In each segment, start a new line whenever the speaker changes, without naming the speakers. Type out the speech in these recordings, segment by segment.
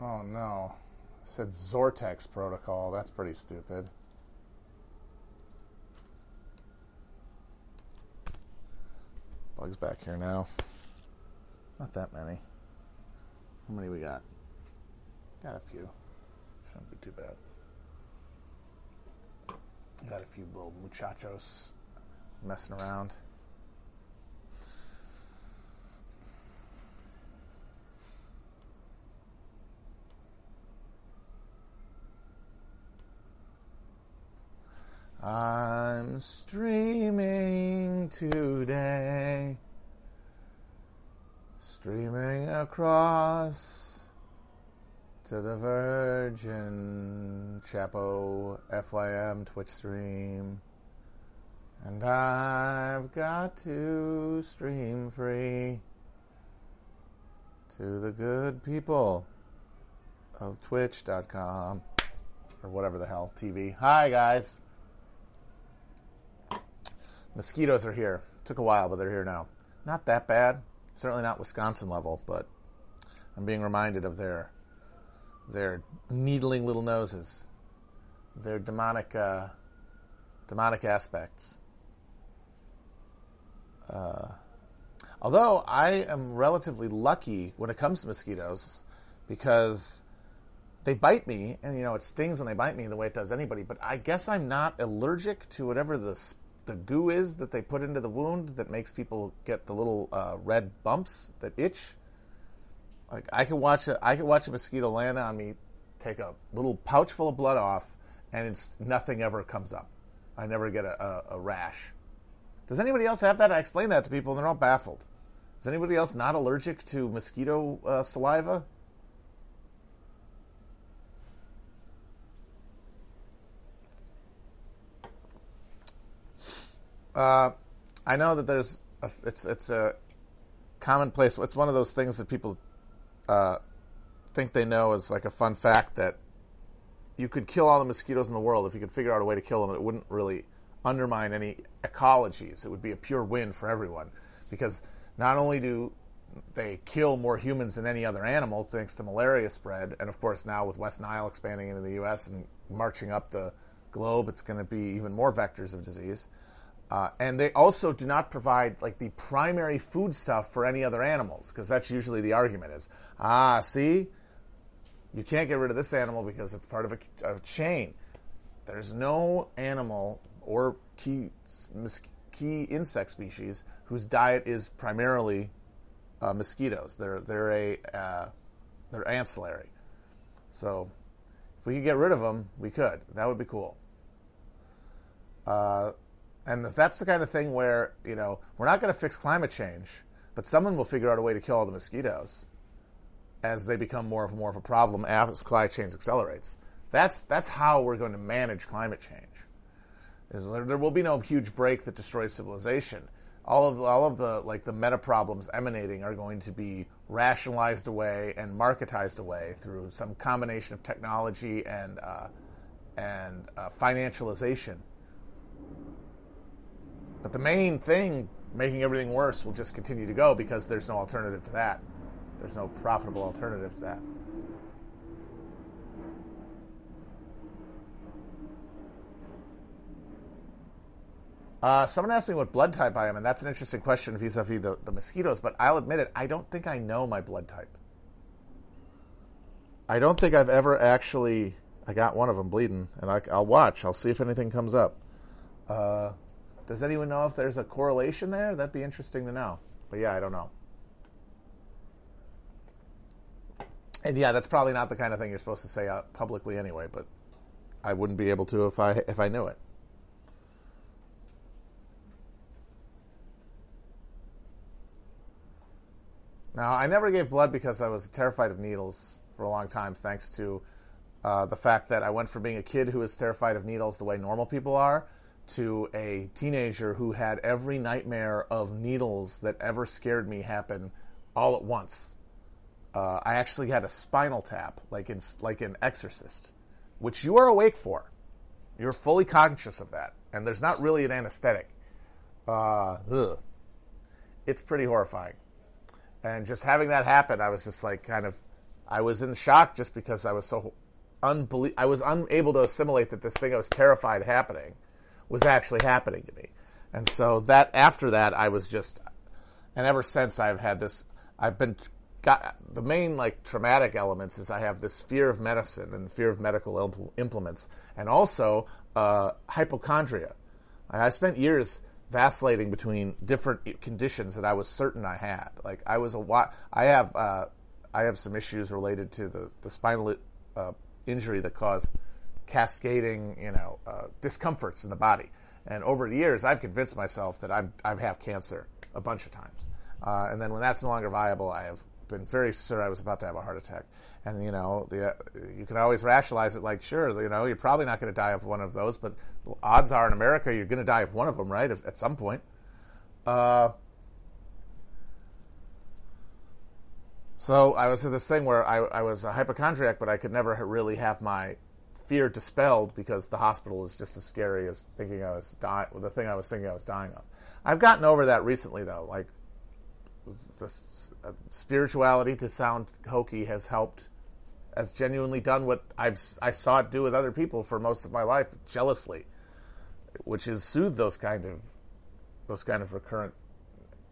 Oh no. It said Zortex protocol. That's pretty stupid. Bugs back here now. Not that many. How many we got? Got a few. Shouldn't be too bad. Got a few little muchachos messing around. I'm streaming today, streaming across to the Virgin Chapo FYM Twitch stream. And I've got to stream free to the good people of twitch.com or whatever the hell, TV. Hi, guys. Mosquitoes are here. Took a while, but they're here now. Not that bad. Certainly not Wisconsin level, but I'm being reminded of their their needling little noses, their demonic uh, demonic aspects. Uh, although I am relatively lucky when it comes to mosquitoes, because they bite me, and you know it stings when they bite me the way it does anybody. But I guess I'm not allergic to whatever the the goo is that they put into the wound that makes people get the little uh, red bumps that itch. Like I can watch a I can watch a mosquito land on me, take a little pouch full of blood off, and it's nothing ever comes up. I never get a, a, a rash. Does anybody else have that? I explain that to people, and they're all baffled. Is anybody else not allergic to mosquito uh, saliva? Uh, I know that there's a, it's it's a commonplace. It's one of those things that people uh, think they know as like a fun fact that you could kill all the mosquitoes in the world if you could figure out a way to kill them. It wouldn't really undermine any ecologies. It would be a pure win for everyone because not only do they kill more humans than any other animal thanks to malaria spread, and of course now with West Nile expanding into the U.S. and marching up the globe, it's going to be even more vectors of disease. Uh, and they also do not provide like the primary food stuff for any other animals because that's usually the argument is ah see? You can't get rid of this animal because it's part of a, a chain. There's no animal or key key insect species whose diet is primarily uh, mosquitoes. They're they're a uh, they're ancillary. So if we could get rid of them we could. That would be cool. Uh, and that's the kind of thing where, you know, we're not going to fix climate change, but someone will figure out a way to kill all the mosquitoes as they become more of more of a problem as climate change accelerates. That's that's how we're going to manage climate change. There will be no huge break that destroys civilization. All of all of the like the meta problems emanating are going to be rationalized away and marketized away through some combination of technology and uh, and uh, financialization but the main thing making everything worse will just continue to go because there's no alternative to that. There's no profitable alternative to that. Uh, someone asked me what blood type I am, and that's an interesting question vis-a-vis the, the mosquitoes. But I'll admit it, I don't think I know my blood type. I don't think I've ever actually. I got one of them bleeding, and I, will watch. I'll see if anything comes up. Uh, does anyone know if there's a correlation there? That'd be interesting to know. But yeah, I don't know. And yeah, that's probably not the kind of thing you're supposed to say out publicly anyway, but I wouldn't be able to if I if I knew it. Now, I never gave blood because I was terrified of needles for a long time, thanks to uh, the fact that I went from being a kid who was terrified of needles the way normal people are to a teenager who had every nightmare of needles that ever scared me happen all at once. Uh, I actually had a spinal tap, like in like in Exorcist, which you are awake for. You're fully conscious of that, and there's not really an anesthetic. Uh, it's pretty horrifying, and just having that happen, I was just like kind of, I was in shock just because I was so unbelie- I was unable to assimilate that this thing I was terrified happening was actually happening to me. And so that after that, I was just, and ever since I've had this, I've been got the main like traumatic elements is I have this fear of medicine and fear of medical impl- implements, and also uh, hypochondria. I, I spent years vacillating between different conditions that I was certain I had. Like I was a I have uh, I have some issues related to the the spinal uh, injury that caused cascading, you know, uh, discomforts in the body. And over the years, I've convinced myself that I'm I have cancer a bunch of times. Uh, and then when that's no longer viable, I have been very sure I was about to have a heart attack. And you know, the, you can always rationalize it like, sure, you know, you're probably not going to die of one of those, but odds are in America you're going to die of one of them, right? At some point. Uh, so I was in this thing where I, I was a hypochondriac, but I could never really have my fear dispelled because the hospital was just as scary as thinking I was dying. The thing I was thinking I was dying of. I've gotten over that recently, though. Like uh, spirituality, to sound hokey, has helped. Has genuinely done what I've I saw it do with other people for most of my life, jealously, which is soothe those kind of those kind of recurrent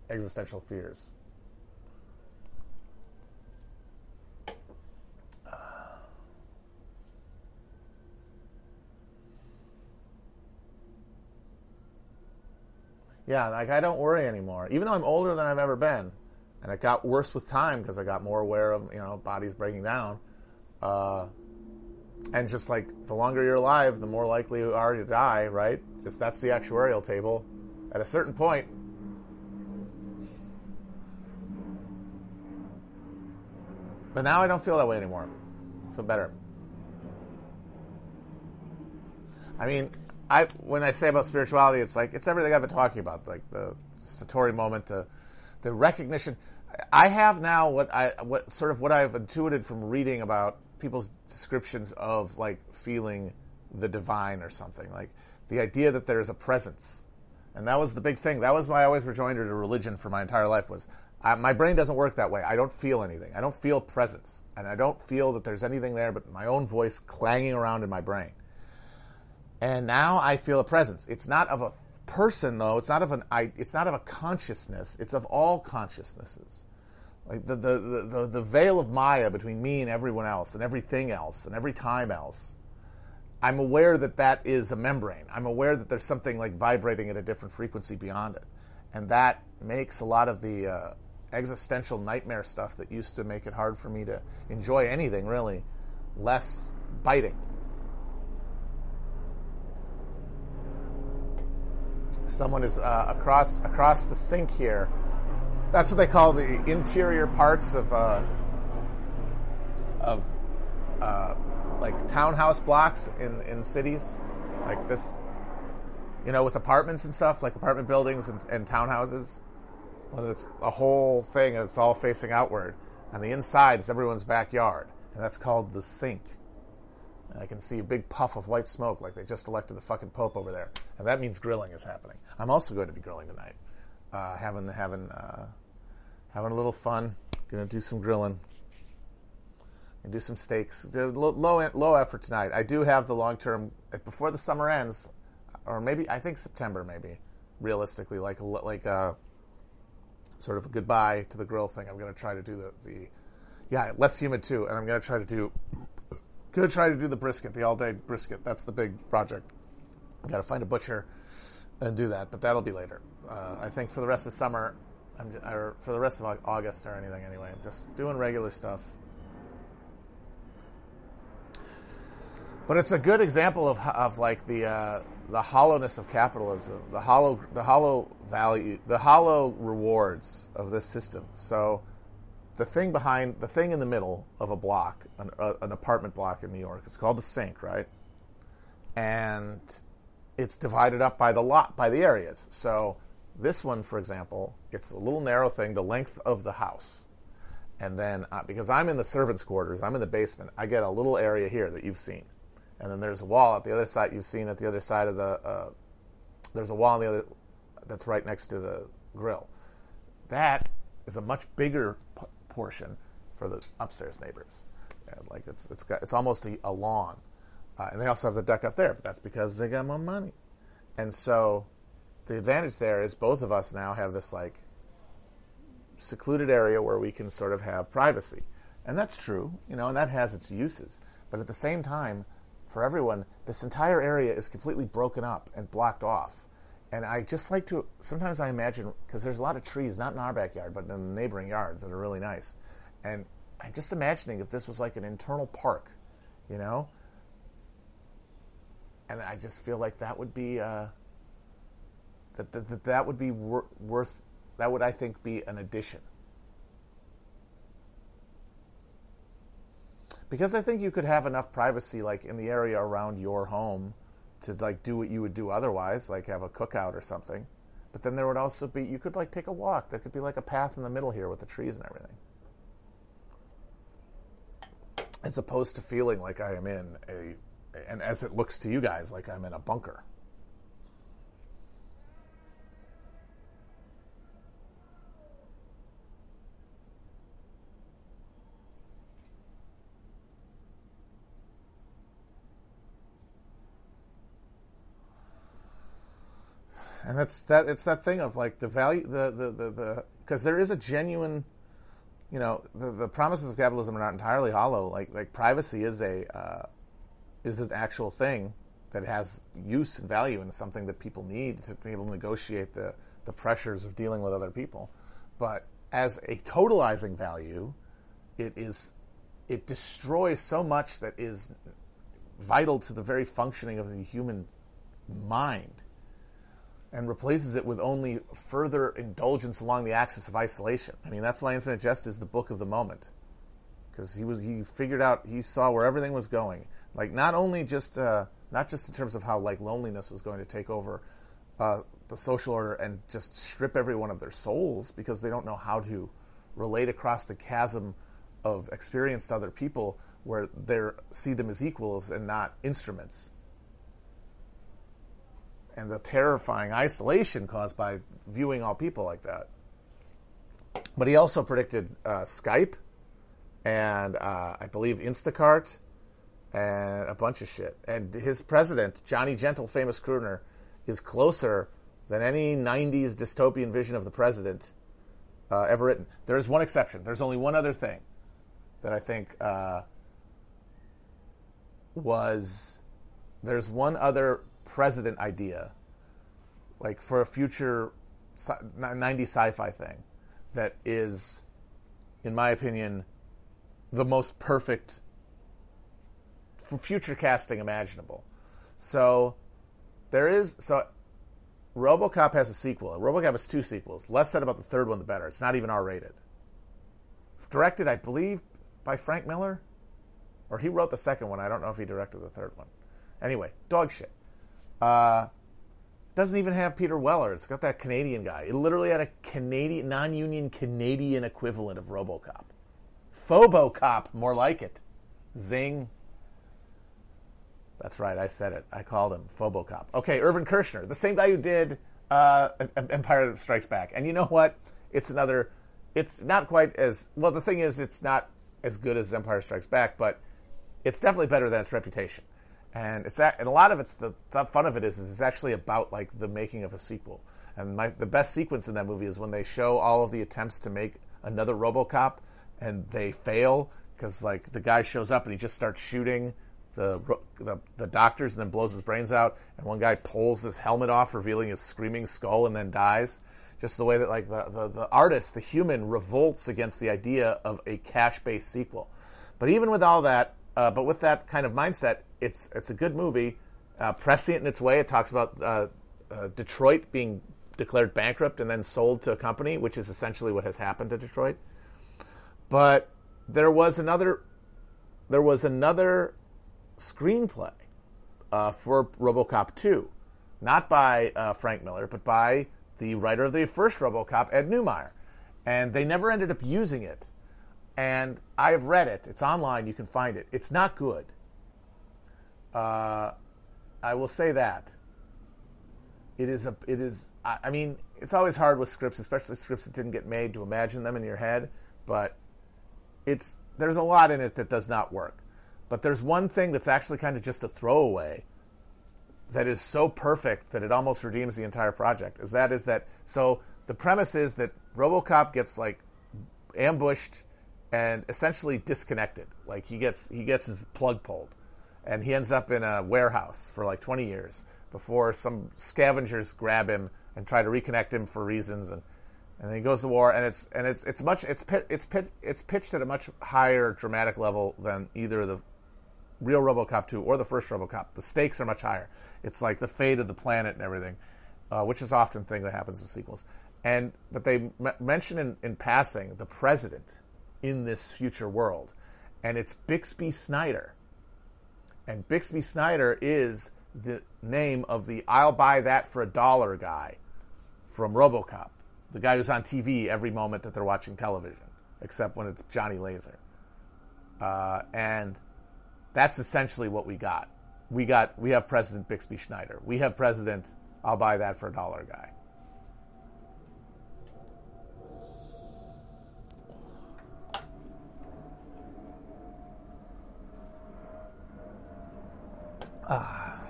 existential fears. Yeah, like I don't worry anymore. Even though I'm older than I've ever been, and it got worse with time because I got more aware of you know bodies breaking down. Uh, and just like the longer you're alive, the more likely you are to die, right? Just that's the actuarial table. At a certain point, but now I don't feel that way anymore. I feel better. I mean, I when I say about spirituality, it's like it's everything I've been talking about, like the Satori moment, the the recognition. I have now what I what sort of what I've intuited from reading about people's descriptions of like feeling the divine or something, like the idea that there is a presence, and that was the big thing. That was my always rejoinder to religion for my entire life was. I, my brain doesn't work that way. I don't feel anything. I don't feel presence, and I don't feel that there's anything there but my own voice clanging around in my brain. And now I feel a presence. It's not of a person though. It's not of an it's not of a consciousness. It's of all consciousnesses. Like the, the, the, the, veil of Maya between me and everyone else and everything else and every time else. I'm aware that that is a membrane. I'm aware that there's something like vibrating at a different frequency beyond it. And that makes a lot of the uh, existential nightmare stuff that used to make it hard for me to enjoy anything really less biting. Someone is uh, across across the sink here. That's what they call the interior parts of uh, of uh, like townhouse blocks in in cities, like this. You know, with apartments and stuff, like apartment buildings and, and townhouses. Well, it's a whole thing, and it's all facing outward. On the inside is everyone's backyard, and that's called the sink. And I can see a big puff of white smoke like they just elected the fucking Pope over there. And that means grilling is happening. I'm also going to be grilling tonight. Uh, having having uh, having a little fun. Going to do some grilling. And do some steaks. Low, low, low effort tonight. I do have the long term before the summer ends, or maybe I think September maybe. Realistically, like like a uh, sort of a goodbye to the grill thing. I'm going to try to do the the yeah less humid too, and I'm going to try to do Gonna try to do the brisket, the all day brisket. That's the big project. Got to find a butcher and do that, but that'll be later. Uh, I think for the rest of summer, I'm or for the rest of August or anything anyway, I'm just doing regular stuff. But it's a good example of, of like the uh, the hollowness of capitalism, the hollow the hollow value, the hollow rewards of this system. So the thing behind the thing in the middle of a block, an, uh, an apartment block in New York, it's called the sink, right? And it's divided up by the lot by the areas. So this one, for example, it's a little narrow thing, the length of the house. And then, uh, because I'm in the servants' quarters, I'm in the basement, I get a little area here that you've seen. And then there's a wall at the other side you've seen at the other side of the, uh, there's a wall on the other, that's right next to the grill. That is a much bigger portion for the upstairs neighbors. And like it's it's got it's almost a, a lawn, uh, and they also have the deck up there, but that's because they got more money. And so, the advantage there is both of us now have this like secluded area where we can sort of have privacy, and that's true, you know, and that has its uses. But at the same time, for everyone, this entire area is completely broken up and blocked off. And I just like to, sometimes I imagine, because there's a lot of trees, not in our backyard, but in the neighboring yards that are really nice. And I'm just imagining if this was like an internal park, you know? And I just feel like that would be, uh, that, that, that, would be wor- worth, that would, I think, be an addition. because I think you could have enough privacy, like in the area around your home, to like do what you would do otherwise, like have a cookout or something. But then there would also be you could like take a walk. There could be like a path in the middle here with the trees and everything, as opposed to feeling like I am in a, and as it looks to you guys, like I'm in a bunker. And that's that it's that thing of like the value the the the the because there is a genuine you know the the promises of capitalism are not entirely hollow. Like like privacy is a uh, is an actual thing that has use and value and is something that people need to be able to negotiate the the pressures of dealing with other people. But as a totalizing value it is it destroys so much that is vital to the very functioning of the human mind and replaces it with only further indulgence along the axis of isolation. I mean, that's why Infinite Jest is the book of the moment, because he was he figured out he saw where everything was going. Like not only just uh, not just in terms of how like loneliness was going to take over uh, the social order and just strip everyone of their souls because they don't know how to relate across the chasm of experience to other people where they see them as equals and not instruments and the terrifying isolation caused by viewing all people like that. But he also predicted uh, Skype and uh, I believe Instacart and a bunch of shit. And his president, Johnny Gentle, famous crooner, is closer than any 90s dystopian vision of the president uh, ever written. There is one exception. There's only one other thing that I think uh, was. There's one other president idea, like for a future 90 sci-fi thing, that is, in my opinion, the most perfect for future casting imaginable. So there is so RoboCop has a sequel. RoboCop has two sequels. Less said about the third one, the better. It's not even R-rated. directed, I believe, by Frank Miller, or he wrote the second one. I don't know if he directed the third one. Anyway, dog shit. Uh, doesn't even have Peter Weller. It's got that Canadian guy. It literally had a Canadian, non-union Canadian equivalent of RoboCop. Phobocop, more like it. Zing. That's right, I said it. I called him Phobocop. Okay, Irvin Kershner, the same guy who did uh, Empire Strikes Back. And you know what? It's another. It's not quite as well. The thing is, it's not as good as Empire Strikes Back, but it's definitely better than its reputation and it's and a lot of it's the, the fun of it is, is it's actually about like the making of a sequel. And my, the best sequence in that movie is when they show all of the attempts to make another RoboCop, and they fail because like the guy shows up and he just starts shooting the, the, the doctors and then blows his brains out, and one guy pulls his helmet off, revealing his screaming skull, and then dies. Just the way that like the, the, the artist, the human, revolts against the idea of a cash based sequel. But even with all that, uh, but with that kind of mindset, it's it's a good movie. Uh, prescient in its way. It talks about uh, uh, Detroit being declared bankrupt and then sold to a company, which is essentially what has happened to Detroit. But there was another there was another screenplay uh, for RoboCop 2, not by uh, Frank Miller, but by the writer of the first RoboCop, Ed Neumeier, and they never ended up using it and I've read it. It's online. You can find it. It's not good. Uh, I will say that. It is a. It is. I, I mean, it's always hard with scripts, especially scripts that didn't get made, to imagine them in your head. But it's there's a lot in it that does not work. But there's one thing that's actually kind of just a throwaway that is so perfect that it almost redeems the entire project. Is that is that so the premise is that RoboCop gets like ambushed and essentially disconnected. Like he gets he gets his plug pulled, and he ends up in a warehouse for like 20 years before some scavengers grab him and try to reconnect him for reasons and and then he goes to war and it's and it's it's much it's pit, it's pit, it's pitched at a much higher dramatic level than either the real RoboCop 2 or the first RoboCop. The stakes are much higher. It's like the fate of the planet and everything, uh, which is often a thing that happens with sequels. And but they m- mention in, in passing the president in this future world, and it's Bixby Snyder. And Bixby Snyder is the name of the "I'll buy that for a dollar" guy from RoboCop, the guy who's on TV every moment that they're watching television, except when it's Johnny Laser. Uh, and that's essentially what we got. We got we have President Bixby Snyder. We have President I'll buy that for a dollar guy. Ah.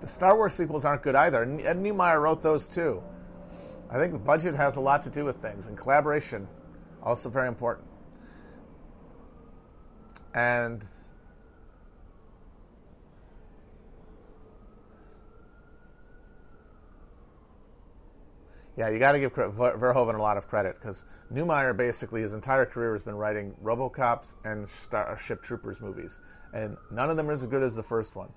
The Star Wars sequels aren't good either. Ed Neumeier wrote those too. I think the budget has a lot to do with things, and collaboration also very important. And yeah, you got to give Verhoeven a lot of credit because Neumeier basically his entire career has been writing RoboCops and Starship uh, Troopers movies, and none of them are as good as the first one.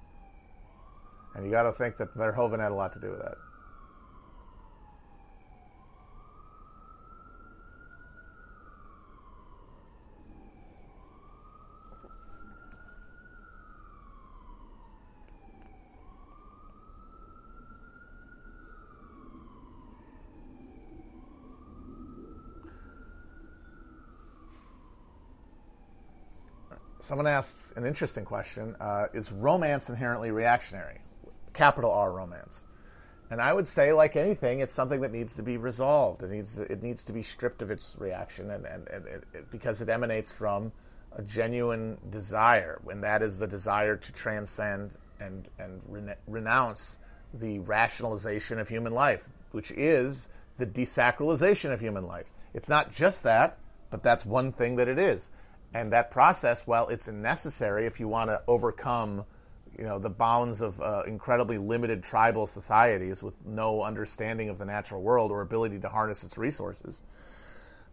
And you got to think that Verhoeven had a lot to do with that. Someone asks an interesting question uh, Is romance inherently reactionary? Capital R romance. And I would say, like anything, it's something that needs to be resolved. It needs to, it needs to be stripped of its reaction, and, and, and it, it, because it emanates from a genuine desire, and that is the desire to transcend and and renounce the rationalization of human life, which is the desacralization of human life. It's not just that, but that's one thing that it is. And that process, while it's necessary if you want to overcome, you know, the bounds of uh, incredibly limited tribal societies with no understanding of the natural world or ability to harness its resources,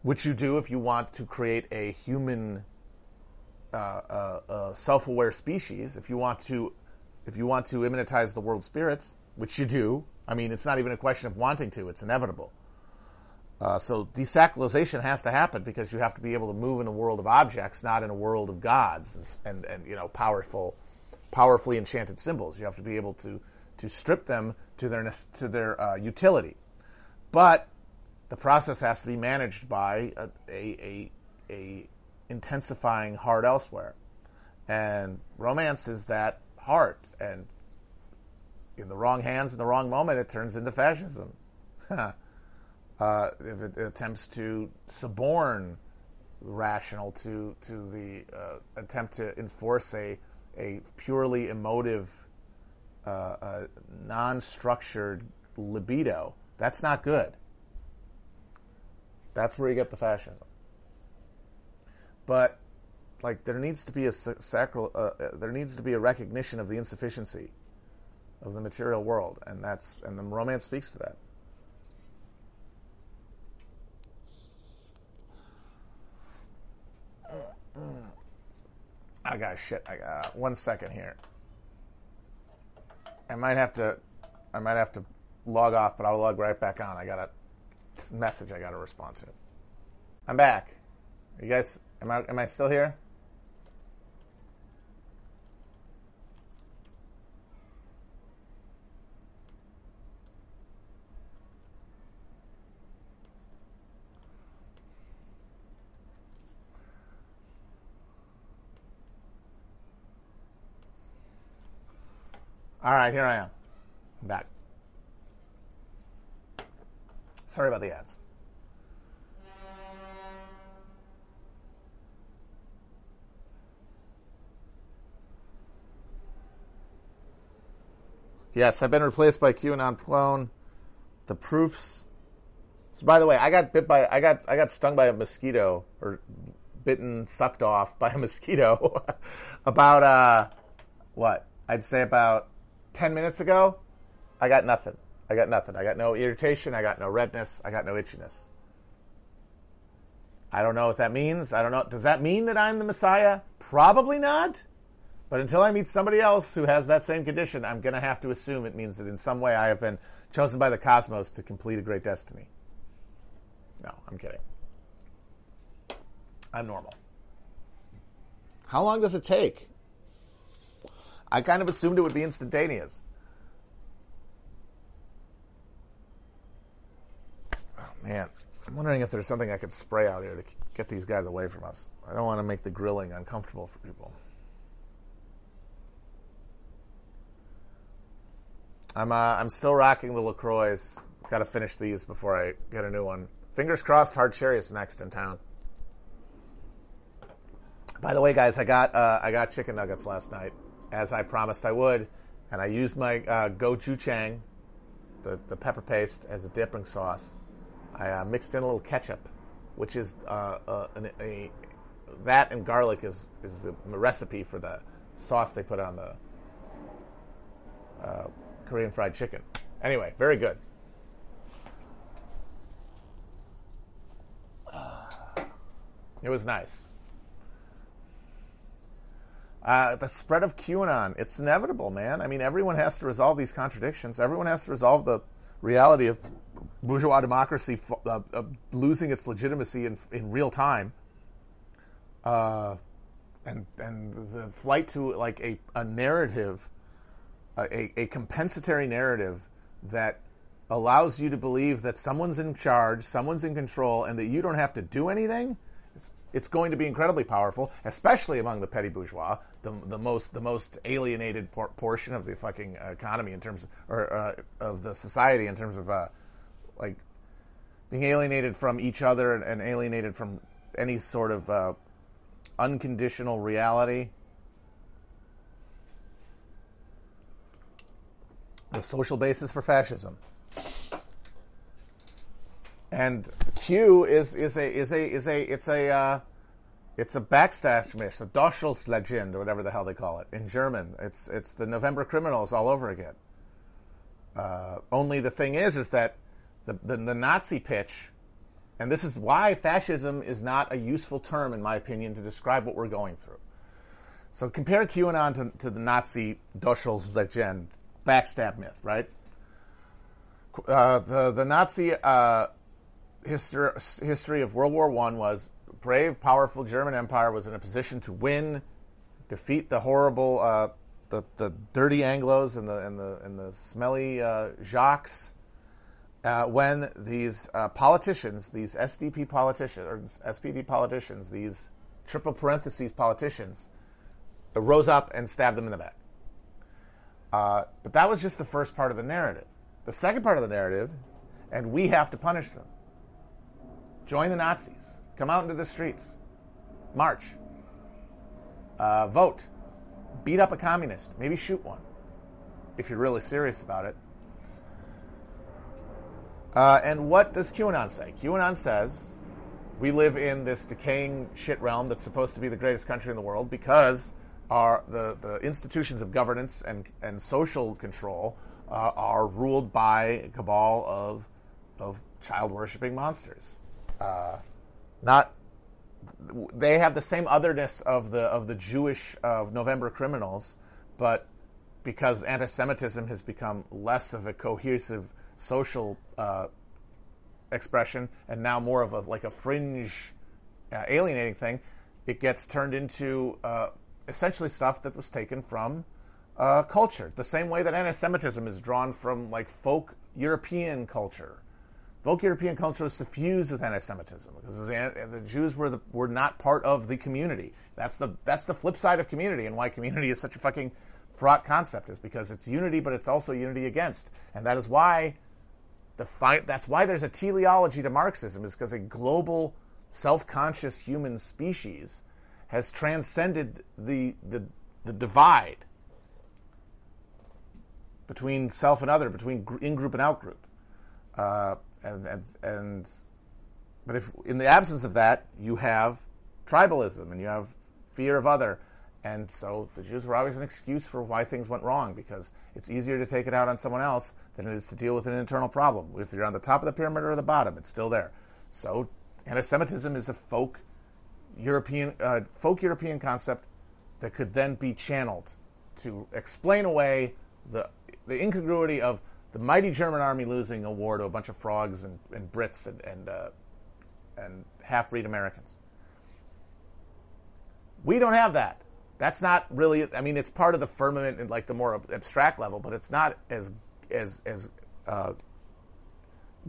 which you do if you want to create a human, uh, uh, uh self-aware species. If you want to, if you want to immanentize the world spirits, which you do. I mean, it's not even a question of wanting to; it's inevitable. Uh, so desacralization has to happen because you have to be able to move in a world of objects, not in a world of gods and, and, and you know powerful, powerfully enchanted symbols. You have to be able to to strip them to their to their uh, utility, but the process has to be managed by a, a, a, a intensifying heart elsewhere, and romance is that heart, and in the wrong hands in the wrong moment, it turns into fascism. uh, if it attempts to suborn rational to to the uh, attempt to enforce a a purely emotive, uh, uh, non-structured libido. That's not good. That's where you get the fascism. But like there needs to be a sacral, uh, uh, there needs to be a recognition of the insufficiency of the material world, and that's and the romance speaks to that. I got shit. I got uh, one second here. I might have to. I might have to log off, but I'll log right back on. I got a message I got to respond to. I'm back. you guys? Am I? Am I still here? All right, here I am. I'm back. Sorry about the ads. Yes, I've been replaced by QAnon clone. The proofs. So by the way, I got bit by I got I got stung by a mosquito or bitten, sucked off by a mosquito about uh what? I'd say about 10 minutes ago. I got nothing. I got nothing. I got no irritation, I got no redness, I got no itchiness. I don't know what that means. I don't know. Does that mean that I'm the Messiah? Probably not. But until I meet somebody else who has that same condition, I'm going to have to assume it means that in some way I have been chosen by the cosmos to complete a great destiny. No, I'm kidding. I'm normal. How long does it take? I kind of assumed it would be instantaneous. Oh, man. I'm wondering if there's something I could spray out here to get these guys away from us. I don't want to make the grilling uncomfortable for people. I'm uh, I'm still rocking the Lacroix. Got to finish these before I get a new one. Fingers crossed. Hard cherry is next in town. By the way, guys, I got uh, I got chicken nuggets last night, as I promised I would, and I used my uh, gochujang, the the pepper paste, as a dipping sauce. I uh, mixed in a little ketchup, which is uh, uh a, a, that and garlic is is the recipe for the sauce they put on the uh, Korean fried chicken. Anyway, very good. It was nice. Uh, the spread of QAnon, it's inevitable, man. I mean, everyone has to resolve these contradictions. Everyone has to resolve the reality of bourgeois democracy uh, uh, losing its legitimacy in, in real time. Uh, and, and the flight to like a, a narrative a, a compensatory narrative that allows you to believe that someone's in charge, someone's in control, and that you don't have to do anything, it's, going to be incredibly powerful, especially among the petty bourgeois, the, the most the most alienated por- portion of the fucking economy in terms of, or uh, of the society in terms of uh, like being alienated from each other and, and alienated from any sort of uh, unconditional reality the social basis for fascism. And Q is is a is a is a it's a uh, it's a Backstashmish, a Deutschelslegend, or whatever the hell they call it in German. It's it's the November criminals all over again. Uh, only the thing is, is that the, the, the Nazi pitch, and this is why fascism is not a useful term, in my opinion, to describe what we're going through. So compare QAnon to, to the Nazi Deutschelslegend backstab myth, right? Uh, the the Nazi uh, history history of World War One was brave, powerful German Empire was in a position to win, defeat the horrible, uh, the the dirty Anglo's and the and the and the smelly uh, Jacques. Uh, when these uh, politicians, these SDP politicians or SPD politicians, these triple parentheses politicians, rose up and stabbed them in the back. Uh, but that was just the first part of the narrative. The second part of the narrative, and we have to punish them. Join the Nazis. Come out into the streets. March. Uh, vote. Beat up a communist. Maybe shoot one. If you're really serious about it. Uh, and what does QAnon say? QAnon says we live in this decaying shit realm that's supposed to be the greatest country in the world because are the, the institutions of governance and, and social control uh, are ruled by a cabal of, of child worshipping monsters. Uh, not they have the same otherness of the of the Jewish of November criminals, but because anti-Semitism has become less of a cohesive social uh, expression and now more of a like a fringe uh, alienating thing, it gets turned into uh, essentially stuff that was taken from uh, culture, the same way that anti-Semitism is drawn from like folk European culture. Folk European culture was suffused with anti-Semitism because the Jews were the, were not part of the community. That's the that's the flip side of community, and why community is such a fucking fraught concept is because it's unity, but it's also unity against, and that is why the fight. That's why there's a teleology to Marxism, is because a global, self-conscious human species has transcended the, the, the divide between self and other, between in group and out group. Uh, and, and, and, but if in the absence of that, you have tribalism and you have fear of other. And so the Jews were always an excuse for why things went wrong because it's easier to take it out on someone else than it is to deal with an internal problem. If you're on the top of the pyramid or the bottom, it's still there. So anti-Semitism is a folk European, uh, folk European concept that could then be channeled to explain away the the incongruity of the mighty German army losing a war to a bunch of frogs and, and Brits and and, uh, and half breed Americans. We don't have that. That's not really. I mean, it's part of the firmament in like the more abstract level, but it's not as as as uh,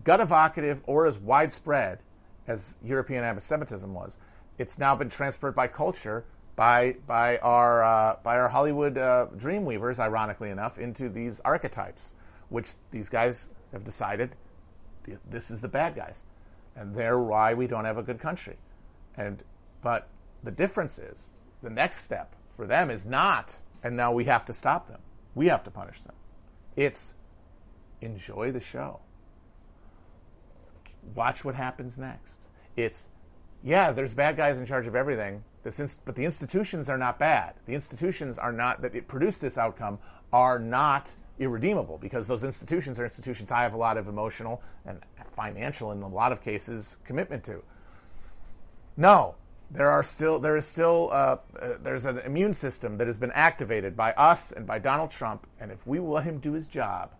gut evocative or as widespread as European anti-Semitism was. It's now been transferred by culture by by our uh, by our Hollywood uh, dreamweavers, ironically enough, into these archetypes, which these guys have decided this is the bad guys, and they're why we don't have a good country. And but the difference is the next step for them is not, and now we have to stop them. We have to punish them. It's enjoy the show. Watch what happens next. It's yeah, there's bad guys in charge of everything, this but the institutions are not bad. The institutions are not that it produced this outcome are not irredeemable because those institutions are institutions I have a lot of emotional and financial, in a lot of cases, commitment to. No, there are still there is still uh, uh, there's an immune system that has been activated by us and by Donald Trump, and if we let him do his job,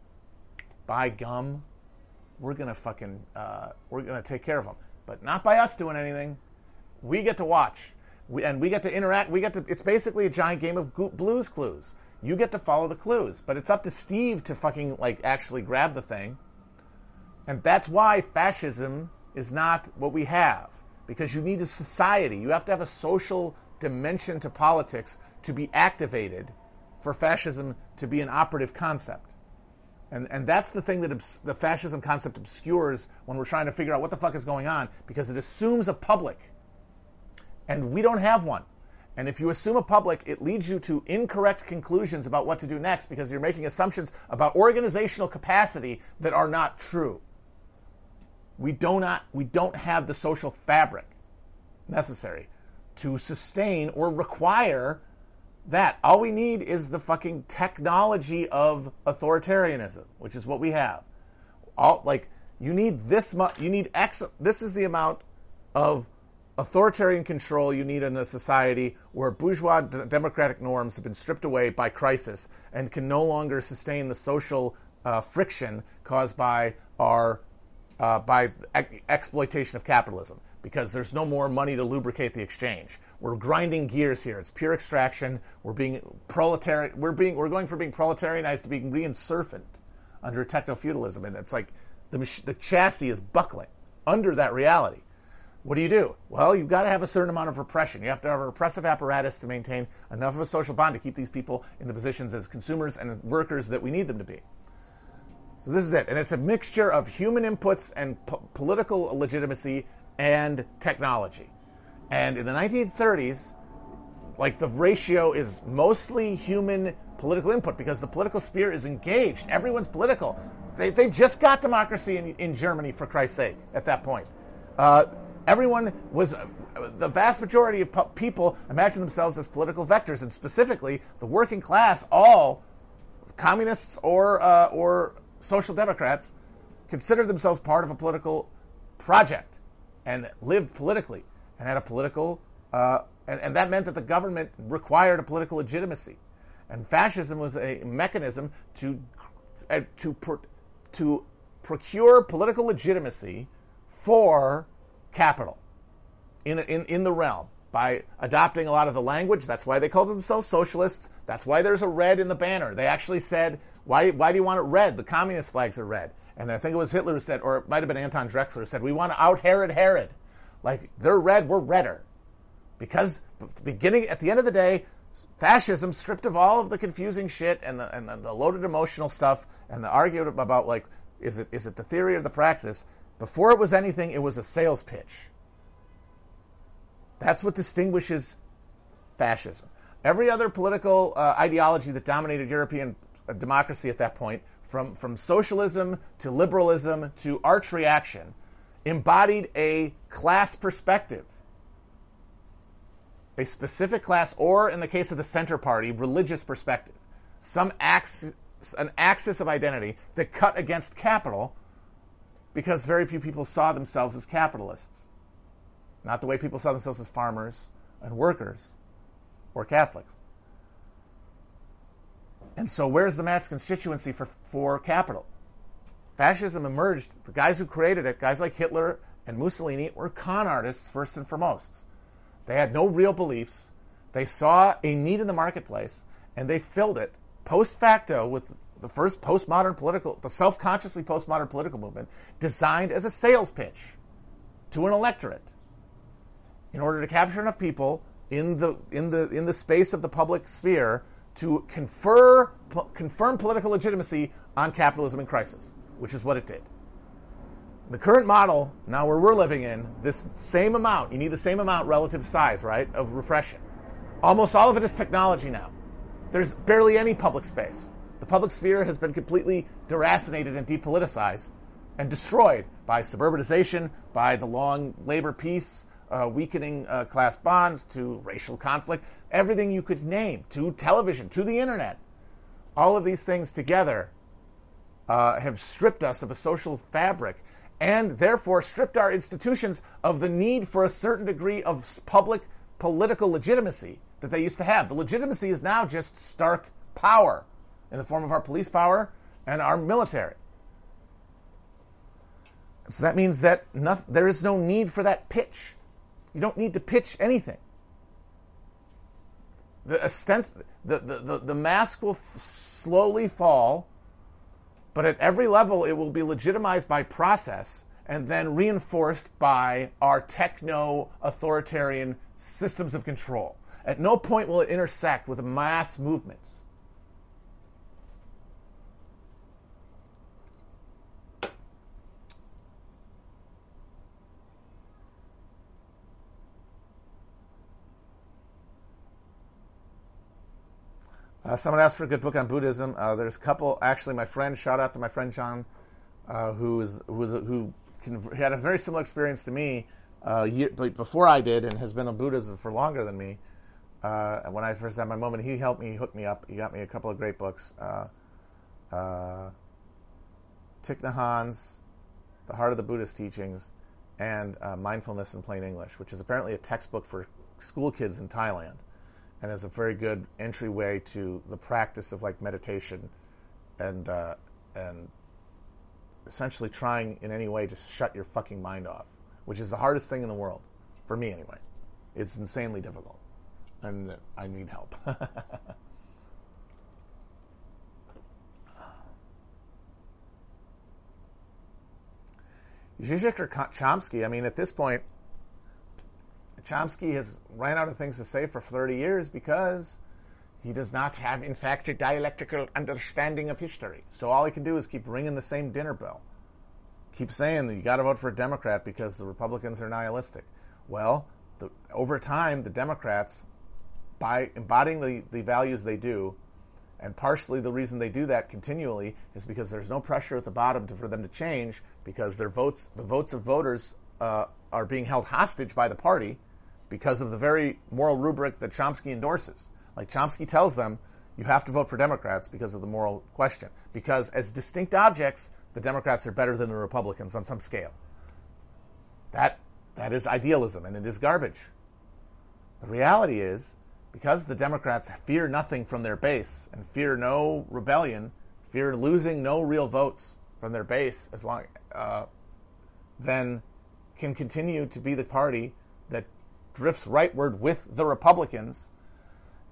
by gum, we're gonna fucking uh, we're gonna take care of him. But not by us doing anything. We get to watch we, and we get to interact. We get to. It's basically a giant game of Blue's Clues. You get to follow the clues, but it's up to Steve to fucking like actually grab the thing. And that's why fascism is not what we have because you need a society. You have to have a social dimension to politics to be activated for fascism to be an operative concept. And, and that's the thing that obs- the fascism concept obscures when we're trying to figure out what the fuck is going on because it assumes a public and we don't have one. And if you assume a public, it leads you to incorrect conclusions about what to do next because you're making assumptions about organizational capacity that are not true. We do not we don't have the social fabric necessary to sustain or require that. All we need is the fucking technology of authoritarianism, which is what we have. All like you need this much. You need X. This is the amount of authoritarian control you need in a society where bourgeois d- democratic norms have been stripped away by crisis and can no longer sustain the social uh, friction caused by our uh, by ex- exploitation of capitalism because there's no more money to lubricate the exchange. We're grinding gears here. It's pure extraction. We're being proletarian. We're being we're going from being proletarianized to being reinsurfant under techno feudalism, and it's like the mach- the chassis is buckling under that reality. What do you do? Well, you've got to have a certain amount of repression. You have to have a repressive apparatus to maintain enough of a social bond to keep these people in the positions as consumers and workers that we need them to be. So this is it. And it's a mixture of human inputs and po- political legitimacy and technology. And in the 1930s, like the ratio is mostly human political input because the political sphere is engaged. Everyone's political. They, they just got democracy in, in Germany, for Christ's sake, at that point. Uh, Everyone was, the vast majority of people imagine themselves as political vectors, and specifically the working class, all communists or, uh, or social democrats, considered themselves part of a political project and lived politically and had a political, uh, and, and that meant that the government required a political legitimacy. And fascism was a mechanism to, uh, to, to procure political legitimacy for capital in, in, in the realm by adopting a lot of the language. That's why they called themselves socialists. That's why there's a red in the banner. They actually said, why, why do you want it red? The communist flags are red. And I think it was Hitler who said, or it might have been Anton Drexler who said, we want to out Herod Herod. Like, they're red, we're redder. Because the beginning, at the end of the day, fascism stripped of all of the confusing shit and the, and the loaded emotional stuff and the argument about like, is it, is it the theory or the practice? Before it was anything, it was a sales pitch. That's what distinguishes fascism. Every other political uh, ideology that dominated European a democracy at that point, from, from socialism to liberalism to arch reaction, embodied a class perspective. A specific class, or in the case of the Center Party, religious perspective. Some axis, an axis of identity that cut against capital because very few people saw themselves as capitalists. Not the way people saw themselves as farmers and workers or Catholics. And so, where's the mass constituency for, for capital? Fascism emerged, the guys who created it, guys like Hitler and Mussolini, were con artists first and foremost. They had no real beliefs. They saw a need in the marketplace and they filled it post facto with the first postmodern political, the self consciously postmodern political movement, designed as a sales pitch to an electorate in order to capture enough people in the, in the, in the space of the public sphere to confer, confirm political legitimacy on capitalism in crisis, which is what it did. The current model, now where we're living in, this same amount, you need the same amount relative size, right, of repression. Almost all of it is technology now. There's barely any public space. The public sphere has been completely deracinated and depoliticized and destroyed by suburbanization, by the long labor peace, uh, weakening uh, class bonds, to racial conflict, everything you could name, to television, to the internet. All of these things together uh, have stripped us of a social fabric and therefore stripped our institutions of the need for a certain degree of public political legitimacy that they used to have. The legitimacy is now just stark power in the form of our police power and our military. So that means that there is no need for that pitch. You don't need to pitch anything. The, ostent- the, the, the, the mask will f- slowly fall, but at every level it will be legitimized by process and then reinforced by our techno authoritarian systems of control. At no point will it intersect with mass movements. Uh, someone asked for a good book on Buddhism. Uh, there's a couple. Actually, my friend, shout out to my friend John, uh, who is who was who can, had a very similar experience to me uh, year, before I did, and has been a Buddhism for longer than me. Uh, when I first had my moment, he helped me, hook me up. He got me a couple of great books. Uh, Thich Nhat Hanh's The Heart of the Buddhist Teachings, and Mindfulness in Plain English, which is apparently a textbook for school kids in Thailand and is a very good entryway to the practice of like meditation and uh, and essentially trying in any way to shut your fucking mind off, which is the hardest thing in the world for me anyway. It's insanely difficult, and I need help. Zizek or Chomsky, I mean, at this point, Chomsky has ran out of things to say for 30 years because he does not have, in fact, a dialectical understanding of history. So all he can do is keep ringing the same dinner bell. Keep saying that you got to vote for a Democrat because the Republicans are nihilistic. Well, the, over time, the Democrats, by embodying the, the values they do, and partially the reason they do that continually is because there's no pressure at the bottom to, for them to change because their votes, the votes of voters, uh, are being held hostage by the party because of the very moral rubric that Chomsky endorses. Like Chomsky tells them, you have to vote for Democrats because of the moral question. Because as distinct objects, the Democrats are better than the Republicans on some scale. That, that is idealism and it is garbage. The reality is, because the Democrats fear nothing from their base and fear no rebellion, fear losing no real votes from their base, as long, uh, then can continue to be the party drifts rightward with the Republicans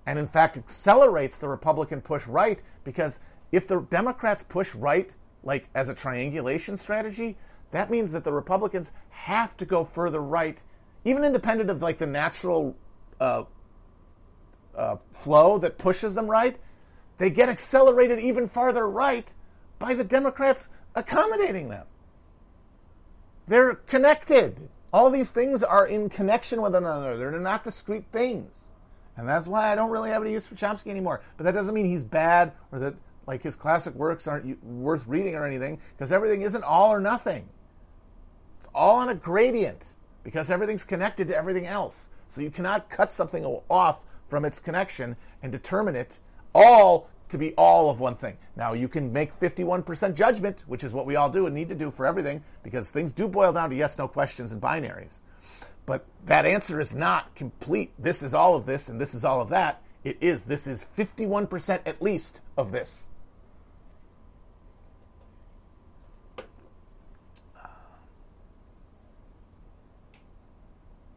and in fact accelerates the Republican push right because if the Democrats push right like as a triangulation strategy, that means that the Republicans have to go further right, even independent of like the natural uh, uh, flow that pushes them right. They get accelerated even farther right by the Democrats accommodating them. They're connected. All these things are in connection with one another. They're not discrete things. And that's why I don't really have any use for Chomsky anymore. But that doesn't mean he's bad or that Like his classic works aren't worth reading or anything because everything isn't all or nothing. It's all on a gradient because everything's connected to everything else. So you cannot cut something off from its connection and determine it all to be all of one thing. Now, you can make 51% judgment, which is what we all do and need to do for everything, because things do boil down to yes no questions and binaries. But that answer is not complete. This is all of this and this is all of that. It is. This is 51% at least of this.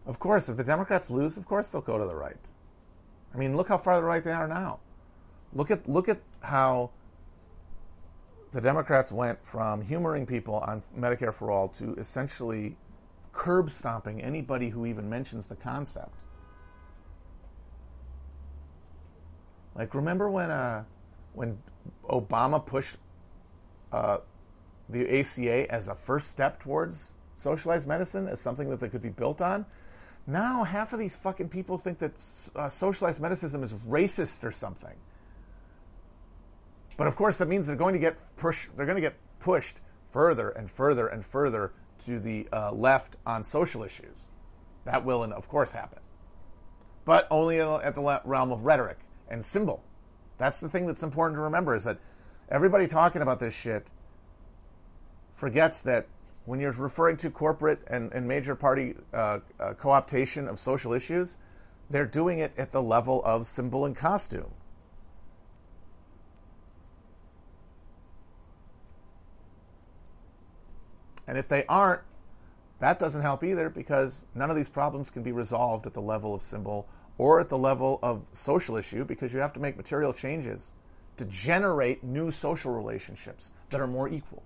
Of course, if the Democrats lose, of course they'll go to the right. I mean, look how far to the right they are now. Look at look at how the Democrats went from humoring people on Medicare for all to essentially curb stomping anybody who even mentions the concept. Like, remember when uh, when Obama pushed uh, the ACA as a first step towards socialized medicine as something that they could be built on? Now, half of these fucking people think that uh, socialized medicine is racist or something. But of course, that means they're going to get push. They're going to get pushed further and further and further to the uh, left on social issues. That will, of course, happen, but only at the realm of rhetoric and symbol. That's the thing that's important to remember: is that everybody talking about this shit forgets that when you're referring to corporate and, and major party uh, uh, co-optation of social issues, they're doing it at the level of symbol and costume. And if they aren't, that doesn't help either because none of these problems can be resolved at the level of symbol or at the level of social issue because you have to make material changes to generate new social relationships that are more equal.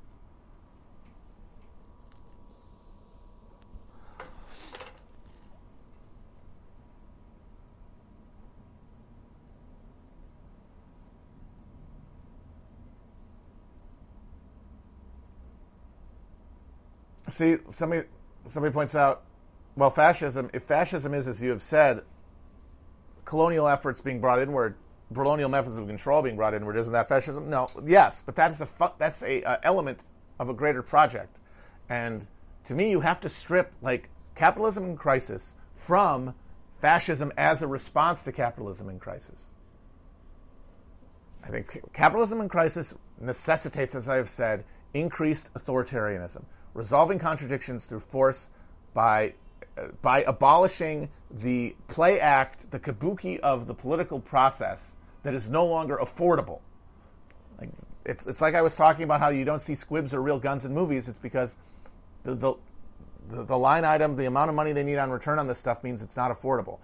See, somebody somebody points out, well, fascism. If fascism is, as you have said, colonial efforts being brought inward, colonial methods of control being brought inward, isn't that fascism? No, yes, but that is a that's a element of a greater project, and to me, you have to strip like capitalism in crisis from fascism as a response to capitalism in crisis. I think capitalism in crisis necessitates, as I have said, increased authoritarianism resolving contradictions through force by uh, by abolishing the play act, the kabuki of the political process that is no longer affordable. Like it's it's like I was talking about how you don't see squibs or real guns in movies. It's because the the the, the line item, the amount of money they need on return on this stuff means it's not affordable.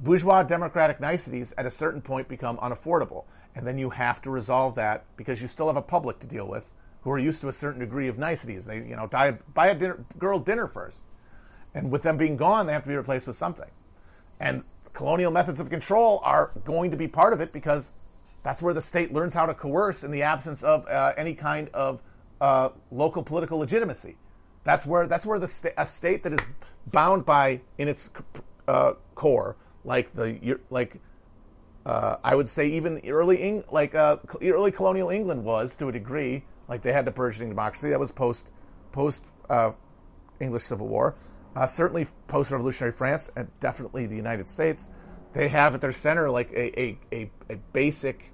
Bourgeois democratic niceties at a certain point become unaffordable, and then you have to resolve that because you still have a public to deal with who are used to a certain degree of niceties. They, you know, buy, buy a dinner, girl dinner first. And with them being gone, they have to be replaced with something. And colonial methods of control are going to be part of it because that's where the state learns how to coerce in the absence of uh, any kind of uh, local political legitimacy. That's where that's where the sta- a state that is bound by in its uh, core, like the like uh, I would say even early Eng- like uh, early colonial England was to a degree like they had the burgeoning democracy. That was post post uh, English Civil War. Uh, certainly post Revolutionary France and definitely the United States. They have at their center like a, a, a, a basic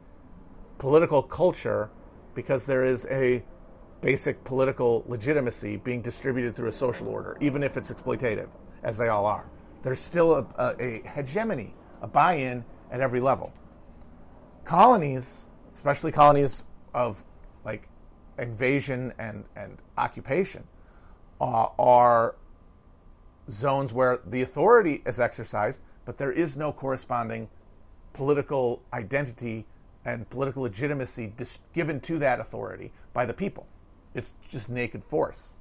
political culture because there is a basic political legitimacy being distributed through a social order, even if it's exploitative, as they all are. There's still a, a, a hegemony, a buy in at every level. Colonies, especially colonies of like invasion and, and occupation uh, are zones where the authority is exercised, but there is no corresponding political identity and political legitimacy dis- given to that authority by the people. It's just naked force.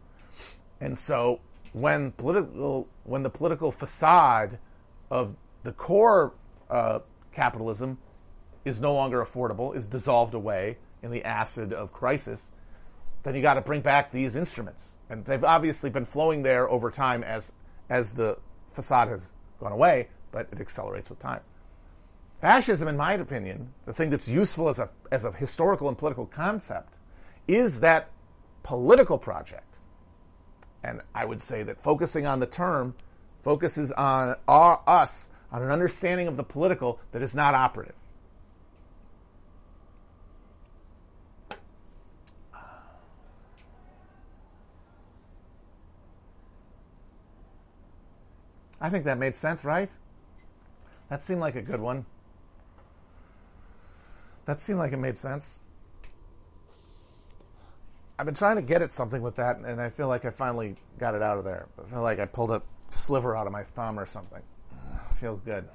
And so when political when the political facade of the core uh, capitalism is no longer affordable, is dissolved away in the acid of crisis, then you got to bring back these instruments. And they've obviously been flowing there over time as as the facade has gone away, but it accelerates with time. Fascism, in my opinion, the thing that's useful as a, as a historical and political concept, is that political project. And I would say that focusing on the term focuses on our, us on an understanding of the political that is not operative. I think that made sense, right? That seemed like a good one. That seemed like it made sense. I've been trying to get at something with that, and I feel like I finally got it out of there. I feel like I pulled a sliver out of my thumb or something. I feel good.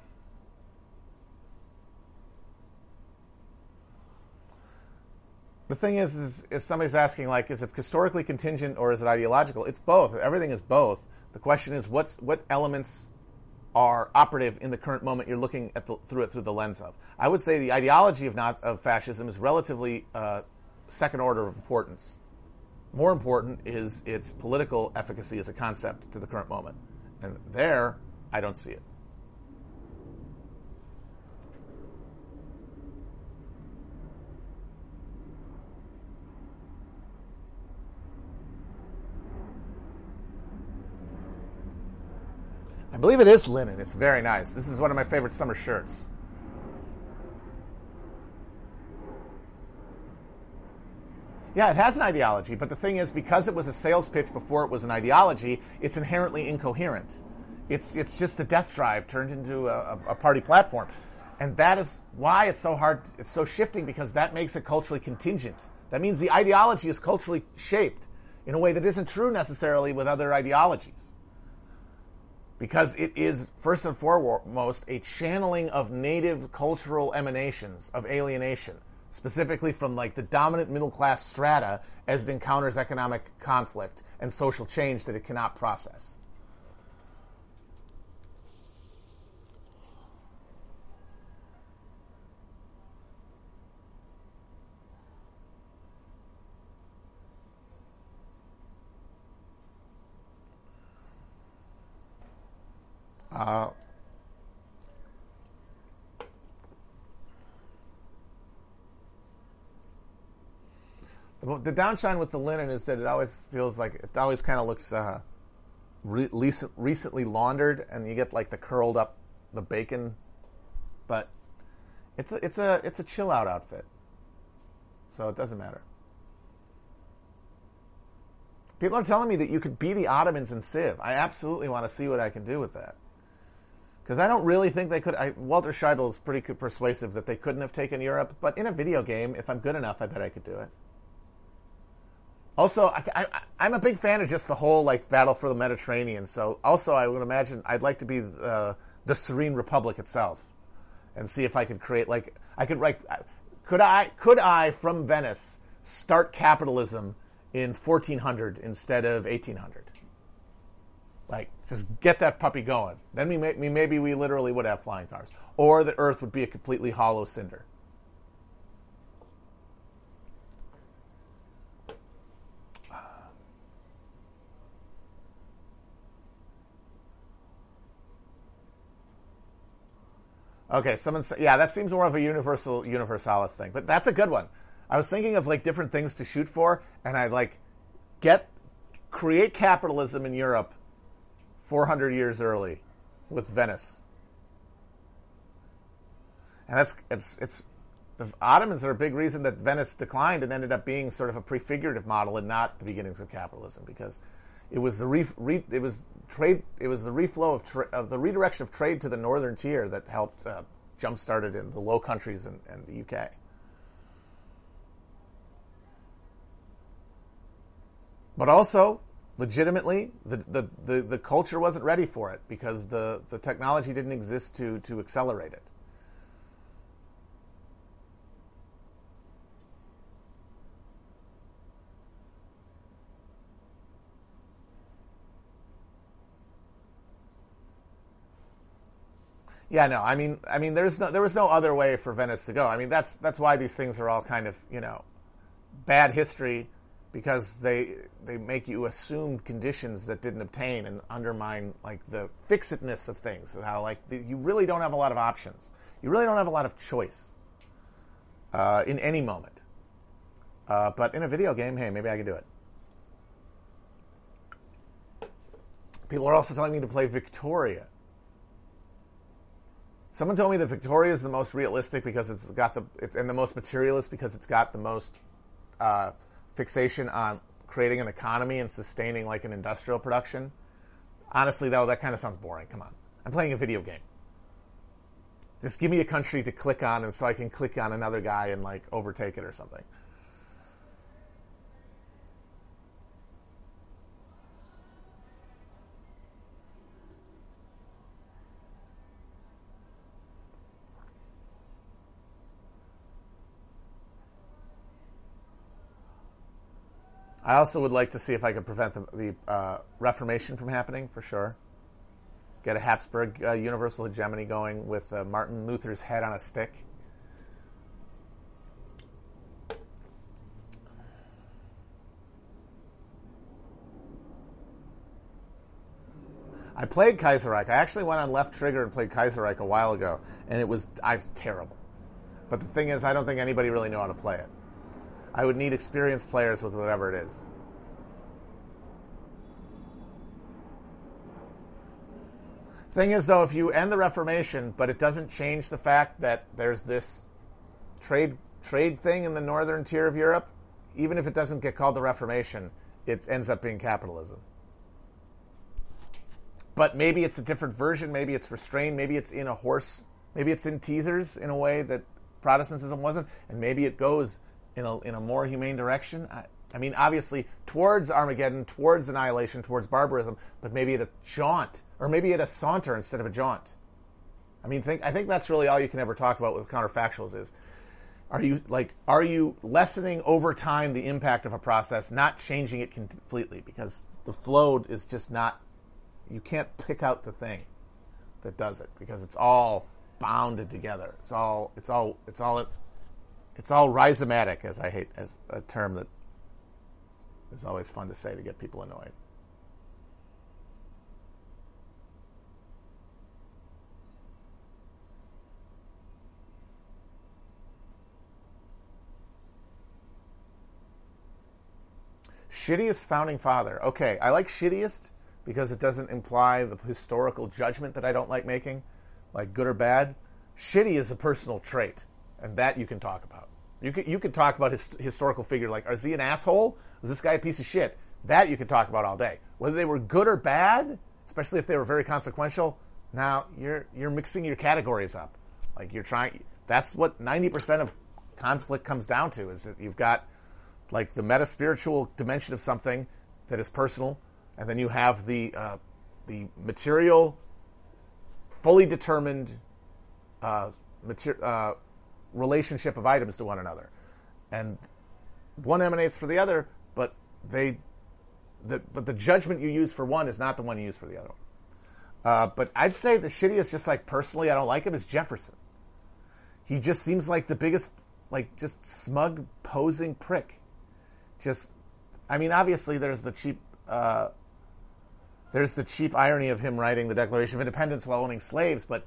The thing is, is, is somebody's asking, like, is it historically contingent or is it ideological? It's both. Everything is both. The question is, what's, what elements are operative in the current moment you're looking at the, through it through the lens of. I would say the ideology of not of fascism is relatively uh, second order of importance. More important is its political efficacy as a concept to the current moment, and there I don't see it. I believe it is linen. It's very nice. This is one of my favorite summer shirts. Yeah, it has an ideology, but the thing is, because it was a sales pitch before it was an ideology, it's inherently incoherent. It's, it's just the death drive turned into a, a party platform. And that is why it's so hard, it's so shifting, because that makes it culturally contingent. That means the ideology is culturally shaped in a way that isn't true necessarily with other ideologies because it is first and foremost a channeling of native cultural emanations of alienation, specifically from like the dominant middle class strata as it encounters economic conflict and social change that it cannot process. Uh, the, the downshine with the linen is that it always feels like it always kind of looks uh, re- recent, recently laundered, and you get like the curled up the bacon. But it's a it's a it's a chill out outfit, so it doesn't matter. People are telling me that you could be the Ottomans in Civ. I absolutely want to see what I can do with that because I don't really think they could. I, Walter Scheidel is pretty persuasive that they couldn't have taken Europe, but in a video game, if I'm good enough, I bet I could do it. Also, I, am a big fan of just the whole like battle for the Mediterranean. So, also, I would imagine I'd like to be uh, the Serene Republic itself, and see if I could create like I could like could I could I from Venice start capitalism in 1400 instead of 1800. Like, just get that puppy going. Then we, may, maybe we literally would have flying cars. Or the Earth would be a completely hollow cinder. Okay, someone said, yeah, that seems more of a universal universalis thing, but that's a good one. I was thinking of like different things to shoot for, and I'd like get create capitalism in Europe 400 years early with Venice. And that's it's it's the Ottomans are a big reason that Venice declined and ended up being sort of a prefigurative model and not the beginnings of capitalism because it was the re, re, it was trade it was the reflow of, tra- of the redirection of trade to the northern tier that helped uh, jump started in the Low Countries and, and the UK. But also, legitimately, the, the, the, the, culture wasn't ready for it because the, the technology didn't exist to, to accelerate it. Yeah, no. I mean, I mean, there's no, there was no other way for Venice to go. I mean, that's that's why these things are all kind of, you know, bad history because they they make you assume conditions that didn't obtain and undermine like the fixedness of things and how like the, you really don't have a lot of options. You really don't have a lot of choice uh, in any moment. Uh, but in a video game, hey, maybe I can do it. People are also telling me to play Victoria. Someone told me that Victoria is the most realistic because it's got the it's and the most materialist because it's got the most uh, fixation on creating an economy and sustaining like an industrial production. Honestly, though, that kind of sounds boring. Come on, I'm playing a video game. Just give me a country to click on, and so I can click on another guy and like overtake it or something. I also would like to see if I could prevent the, the uh, Reformation from happening for sure. Get a Habsburg uh, universal hegemony going with uh, Martin Luther's head on a stick. I played Kaiserreich. I actually went on left trigger and played Kaiserreich a while ago, and it was I was terrible. But the thing is, I don't think anybody really knew how to play it. I would need experienced players with whatever it is. Thing is, though, if you end the Reformation, but it doesn't change the fact that there's this trade trade thing in the northern tier of Europe, even if it doesn't get called the Reformation, it ends up being capitalism. But maybe it's a different version. Maybe it's restrained. Maybe it's in a horse. Maybe it's in teasers in a way that Protestantism wasn't, and maybe it goes in a, in a more humane direction? I, I mean, obviously, towards Armageddon, towards annihilation, towards barbarism, but maybe at a jaunt, or maybe at a saunter instead of a jaunt. I mean, think, I think that's really all you can ever talk about with counterfactuals is, are you like, are you lessening over time the impact of a process, not changing it completely? Because the flow is just not, you can't pick out the thing that does it because it's all bounded together. It's all, it's all, it's all it's all rhizomatic, as I hate as a term that is always fun to say to get people annoyed. Shittiest founding father. Okay, I like shittiest because it doesn't imply the historical judgment that I don't like making, like good or bad. Shitty is a personal trait and that you can talk about. You could you could talk about his historical figure like, is he an asshole? Is this guy a piece of shit? That you could talk about all day. Whether they were good or bad, especially if they were very consequential. Now you're you're mixing your categories up. Like you're trying. That's what ninety percent of conflict comes down to. Is that you've got like the meta spiritual dimension of something that is personal, and then you have the uh, the material, fully determined uh, mater- uh, relationship of items to one another. And one emanates for the other, but they the, but the judgment you use for one is not the one you use for the other. Uh, but I'd say the shittiest, just like personally, I don't like him, is Jefferson. He just seems like the biggest, like just smug, posing prick. Just, I mean, obviously there's the cheap, uh, there's the cheap irony of him writing the Declaration of Independence while owning slaves, but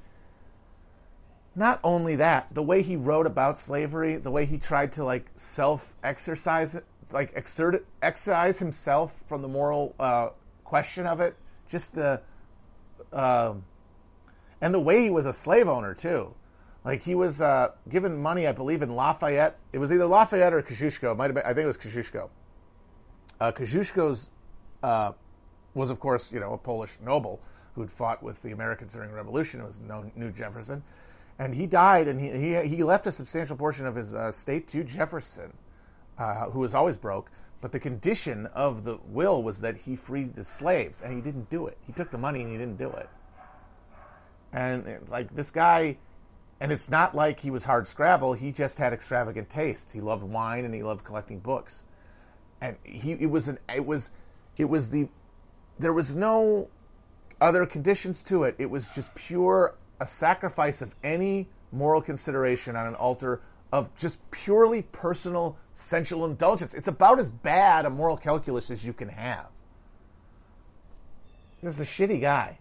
not only that, the way he wrote about slavery, the way he tried to like self exercise, like exert exercise himself from the moral uh, question of it, just the, uh, and the way he was a slave owner too. Like he was uh, given money, I believe, in Lafayette. It was either Lafayette or Kosciuszko. Might have been, I think it was Kosciuszko. Uh, Kosciuszko's uh, was, of course, you know, a Polish noble who'd fought with the Americans during the Revolution. It was no, knew Jefferson and he died, and he he, he left a substantial portion of his uh, estate to Jefferson, uh, who was always broke. But the condition of the will was that he freed the slaves, and he didn't do it. He took the money and he didn't do it. And it's like this guy, and it's not like he was hard scrabble. He just had extravagant tastes. He loved wine and he loved collecting books, and he it was an it was it was the there was no other conditions to it. It was just pure a sacrifice of any moral consideration on an altar of just purely personal sensual indulgence. It's about as bad a moral calculus as you can have. This is a shitty guy.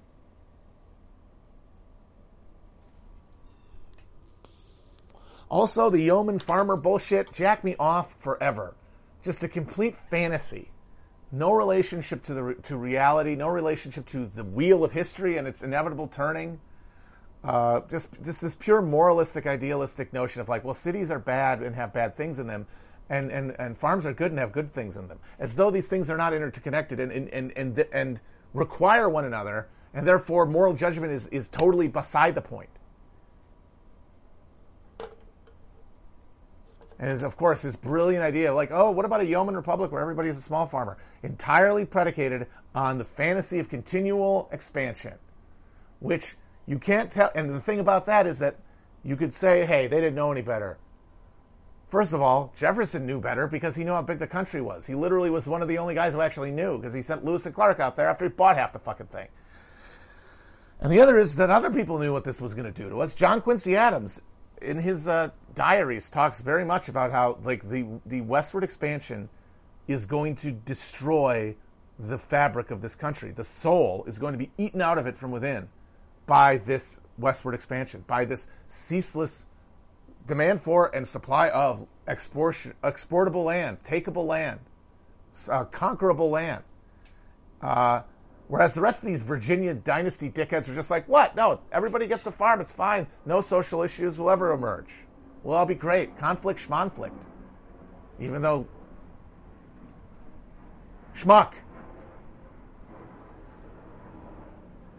Also, the yeoman farmer bullshit, jack me off forever. Just a complete fantasy. No relationship to the to reality. No relationship to the wheel of history and its inevitable turning. Uh, just just this pure moralistic, idealistic notion of like, well, cities are bad and have bad things in them, and and, and farms are good and have good things in them, as though these things are not interconnected and and and and, and require one another, and therefore moral judgment is is totally beside the point. And is, of course, this brilliant idea of like, oh, what about a yeoman republic where everybody is a small farmer? Entirely predicated on the fantasy of continual expansion, which you can't tell. And the thing about that is that you could say, hey, they didn't know any better. First of all, Jefferson knew better because he knew how big the country was. He literally was one of the only guys who actually knew because he sent Lewis and Clark out there after he bought half the fucking thing. And the other is that other people knew what this was going to do to us. John Quincy Adams, in his uh, diaries, talks very much about how like the the westward expansion is going to destroy the fabric of this country. The soul is going to be eaten out of it from within by this westward expansion, by this ceaseless demand for and supply of export, exportable land, takeable land, uh, conquerable land. Uh, whereas the rest of these Virginia dynasty dickheads are just like, what? No, everybody gets a farm. It's fine. No social issues will ever emerge. We'll all be great. Conflict, schmonflict. Even though schmuck.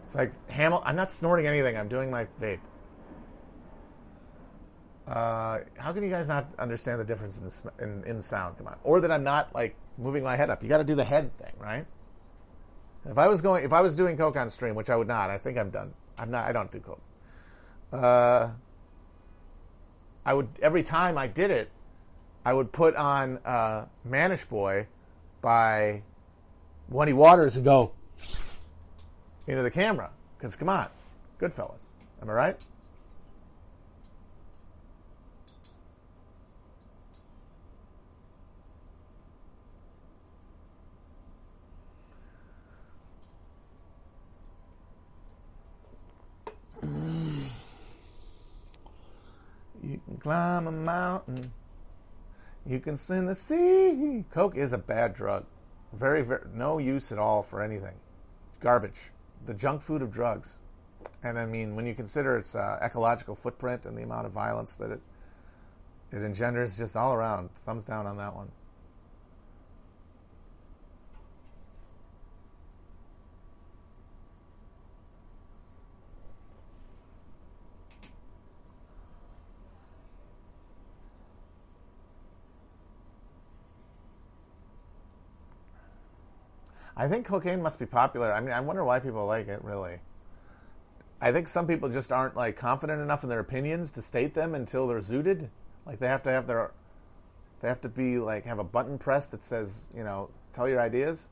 It's like Hamil. I'm not snorting anything. I'm doing my vape. Uh, how can you guys not understand the difference in the, sm- in, in sound? Come on, or that I'm not like moving my head up. You got to do the head thing, right? If I was going, if I was doing coke on stream, which I would not, I think I'm done. I'm not. I don't do coke. Uh, I would every time I did it, I would put on uh, Mannish Boy by Muddy Waters and go into the camera. Because come on, Goodfellas. Am I right? Mm. You can climb a mountain. You can swim the sea. Coke is a bad drug. Very, very, no use at all for anything. Garbage. The junk food of drugs. And I mean, when you consider its uh, ecological footprint and the amount of violence that it it engenders, just all around, thumbs down on that one. I think cocaine must be popular. I mean, I wonder why people like it, really. I think some people just aren't like confident enough in their opinions to state them until they're zooted. Like they have to have their, they have to be like have a button press that says, you know, tell your ideas.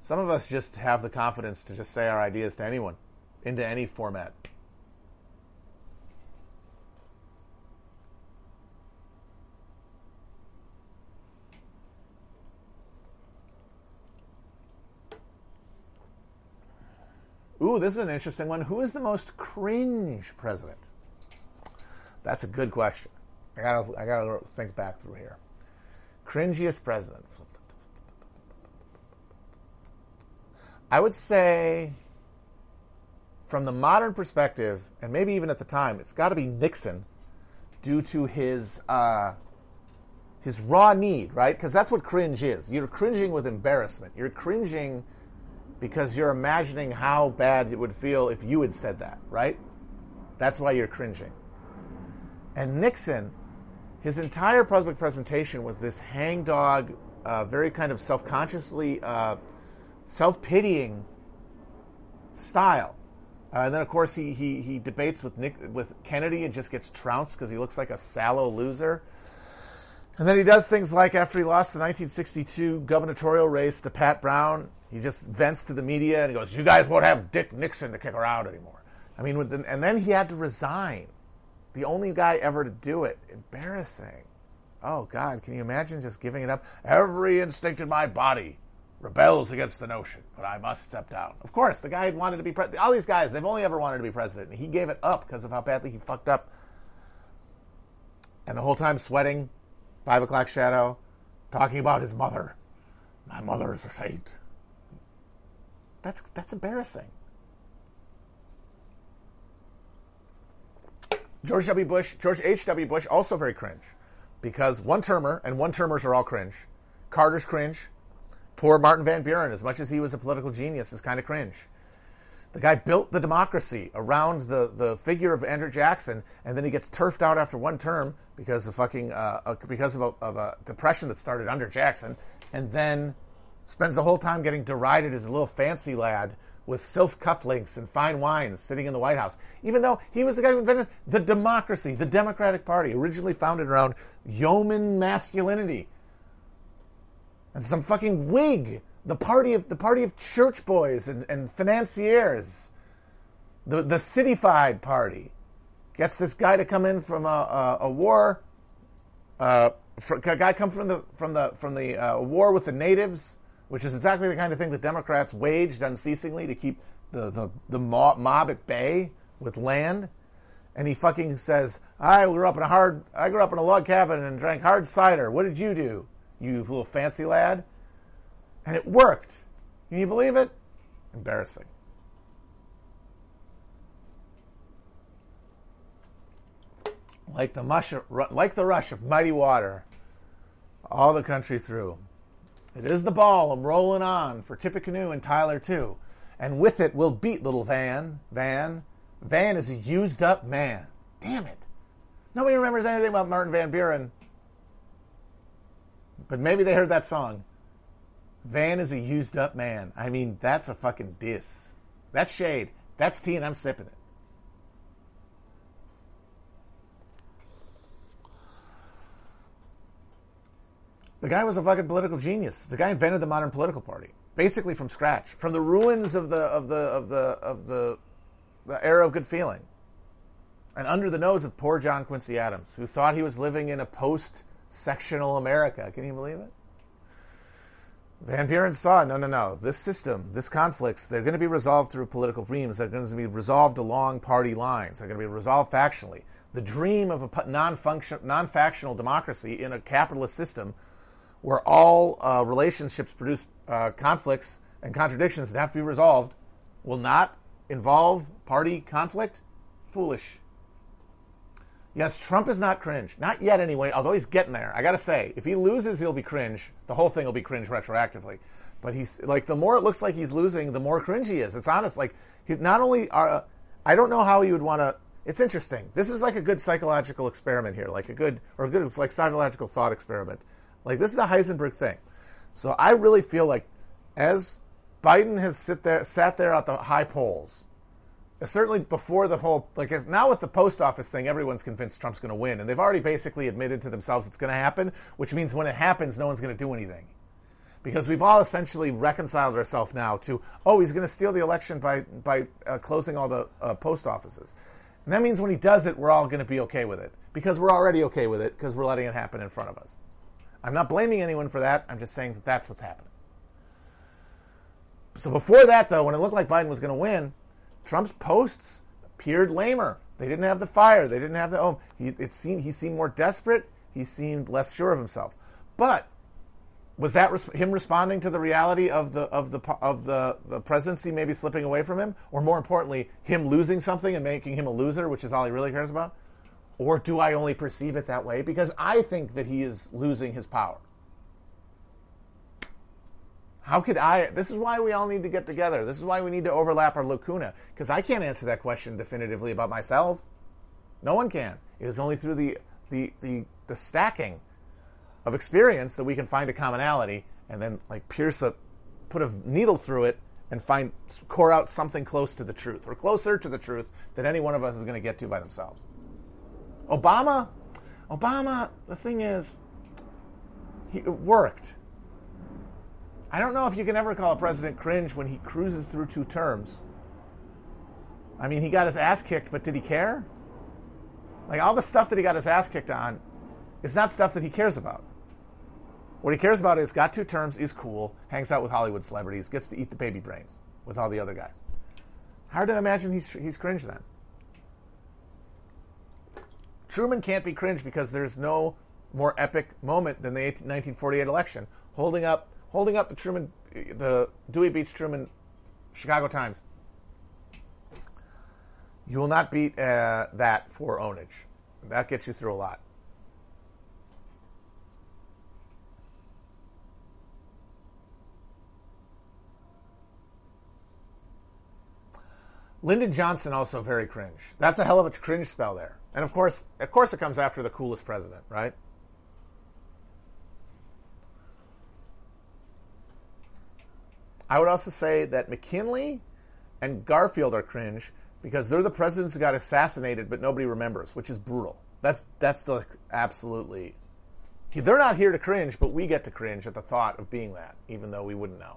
Some of us just have the confidence to just say our ideas to anyone, into any format. Ooh, this is an interesting one. Who is the most cringe president? That's a good question. I gotta, I gotta think back through here. Cringiest president. I would say, from the modern perspective, and maybe even at the time, it's got to be Nixon, due to his uh, his raw need, right? Because that's what cringe is. You're cringing with embarrassment. You're cringing because you're imagining how bad it would feel if you had said that, right? That's why you're cringing. And Nixon, his entire public presentation was this hangdog, uh, very kind of self consciously, uh, self pitying style. Uh, and then, of course, he, he, he debates with Nick with Kennedy and just gets trounced because he looks like a sallow loser. And then he does things like after he lost the 1962 gubernatorial race to Pat Brown, he just vents to the media and he goes, "You guys won't have Dick Nixon to kick out anymore." I mean, and then he had to resign. The only guy ever to do it. Embarrassing. Oh God, can you imagine just giving it up? Every instinct in my body rebels against the notion, but I must step down. Of course, the guy wanted to be president. All these guys, they've only ever wanted to be president, and he gave it up because of how badly he fucked up and the whole time sweating, five o'clock shadow, talking about his mother. My mother is a saint. That's that's embarrassing. George W. Bush, George H.W. Bush, also very cringe because one termer, and one termers are all cringe. Carter's cringe. Poor Martin Van Buren, as much as he was a political genius, is kind of cringe. The guy built the democracy around the, the figure of Andrew Jackson, and then he gets turfed out after one term because of fucking uh, because of a, of a depression that started under Jackson, and then spends the whole time getting derided as a little fancy lad with silk cufflinks and fine wines sitting in the White House, even though he was the guy who invented the democracy, the Democratic Party, originally founded around yeoman masculinity. And some fucking Whig, the party of the party of church boys and, and financiers, the the cityfied party, gets this guy to come in from a, a, a war. Uh, a guy come from the from the from the uh, war with the natives which is exactly the kind of thing that Democrats waged unceasingly to keep the, the, the mob at bay with land. And he fucking says, I grew up in a hard, I grew up in a log cabin and drank hard cider. What did you do, you little fancy lad? And it worked. Can you believe it? Embarrassing. Like the mush, like the rush of mighty water, all the country through. It is the ball I'm rolling on for Tippecanoe and Tyler too. And with it we'll beat little Van. Van. Van is a used up man. Damn it. Nobody remembers anything about Martin Van Buren. But maybe they heard that song. Van is a used up man. I mean, that's a fucking diss. That's shade. That's tea and I'm sipping it. The guy was a fucking political genius. The guy invented the modern political party, basically from scratch, from the ruins of the of the of the of the, the era of good feeling, and under the nose of poor John Quincy Adams, who thought he was living in a post-sectional America. Can you believe it? Van Buren saw, no, no, no. This system, this conflicts, they're going to be resolved through political dreams. They're going to be resolved along party lines. They're going to be resolved factionally. The dream of a non-function, non-factional democracy in a capitalist system where all uh, relationships produce uh, conflicts and contradictions that have to be resolved will not involve party conflict? Foolish. Yes, Trump is not cringe. Not yet, anyway, although he's getting there. I gotta say, if he loses, he'll be cringe. The whole thing will be cringe retroactively. But he's, like, the more it looks like he's losing, the more cringe he is. It's honest. Like, he not only are, uh, I don't know how you would want to, it's interesting. This is like a good psychological experiment here, like a good, or a good, it's like psychological thought experiment. Like this is a Heisenberg thing. So I really feel like as Biden has sit there, sat there at the high polls, certainly before the whole like now with the post office thing, everyone's convinced Trump's going to win, and they've already basically admitted to themselves it's going to happen, which means when it happens, no one's going to do anything. Because we've all essentially reconciled ourselves now to, oh, he's going to steal the election by by uh, closing all the uh, post offices. And that means when he does it, we're all going to be okay with it because we're already okay with it because we're letting it happen in front of us. I'm not blaming anyone for that. I'm just saying that that's what's happening. So before that, though, when it looked like Biden was going to win, Trump's posts appeared lamer. They didn't have the fire. They didn't have the oh. He it seemed he seemed more desperate. He seemed less sure of himself. But was that res- him responding to the reality of the of the of the the presidency maybe slipping away from him, or more importantly, him losing something and making him a loser, which is all he really cares about? Or do I only perceive it that way because I think that he is losing his power? How could I? This is why we all need to get together. This is why we need to overlap our lacuna because I can't answer that question definitively about myself. No one can. It is only through the, the, the, the stacking of experience that we can find a commonality and then like pierce a, put a needle through it and find, core out something close to the truth or closer to the truth than any one of us is going to get to by themselves. Obama, Obama, the thing is, he, it worked. I don't know if you can ever call a president cringe when he cruises through two terms. I mean, he got his ass kicked, but did he care? Like, all the stuff that he got his ass kicked on is not stuff that he cares about. What he cares about is got two terms, is cool, hangs out with Hollywood celebrities, gets to eat the baby brains with all the other guys. Hard to imagine he's, he's cringe then. Truman can't be cringe because there's no more epic moment than the 1948 election. Holding up, holding up the Truman, the Dewey Defeats Truman, Chicago Times. You will not beat uh, that for ownage. That gets you through a lot. Lyndon Johnson also very cringe. That's a hell of a cringe spell there. And of course, of course, it comes after the coolest president, right? I would also say that McKinley and Garfield are cringe because they're the presidents who got assassinated, but nobody remembers, which is brutal. That's that's like absolutely. They're not here to cringe, but we get to cringe at the thought of being that, even though we wouldn't know.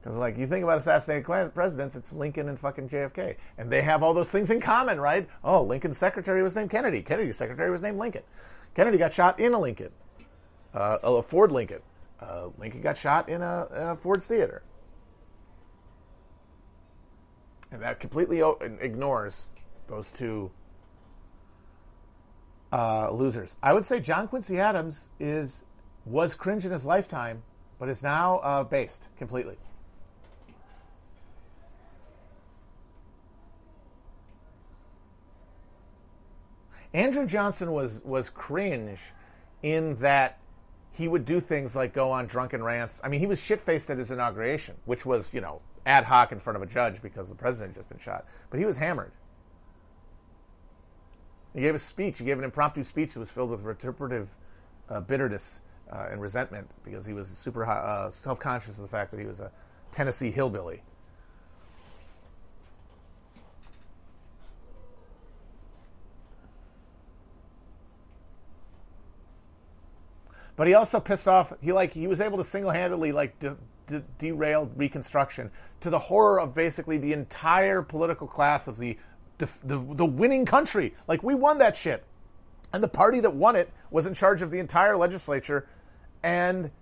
Because like you think about assassinated presidents, it's Lincoln and fucking JFK, and they have all those things in common, right? Oh, Lincoln's secretary was named Kennedy. Kennedy's secretary was named Lincoln. Kennedy got shot in a Lincoln, uh, a Ford Lincoln. Uh, Lincoln got shot in a, a Ford's theater, and that completely ignores those two uh, losers. I would say John Quincy Adams is was cringe in his lifetime, but is now uh, based completely. Andrew Johnson was was cringe in that he would do things like go on drunken rants. I mean, he was shit faced at his inauguration, which was you know ad hoc in front of a judge because the president had just been shot. But he was hammered. He gave a speech. He gave an impromptu speech that was filled with vituperative uh, bitterness uh, and resentment because he was super uh, self conscious of the fact that he was a Tennessee hillbilly. But he also pissed off. He like he was able to single handedly like de- de- derail Reconstruction to the horror of basically the entire political class of the, the the the winning country. Like we won that shit, and the party that won it was in charge of the entire legislature, and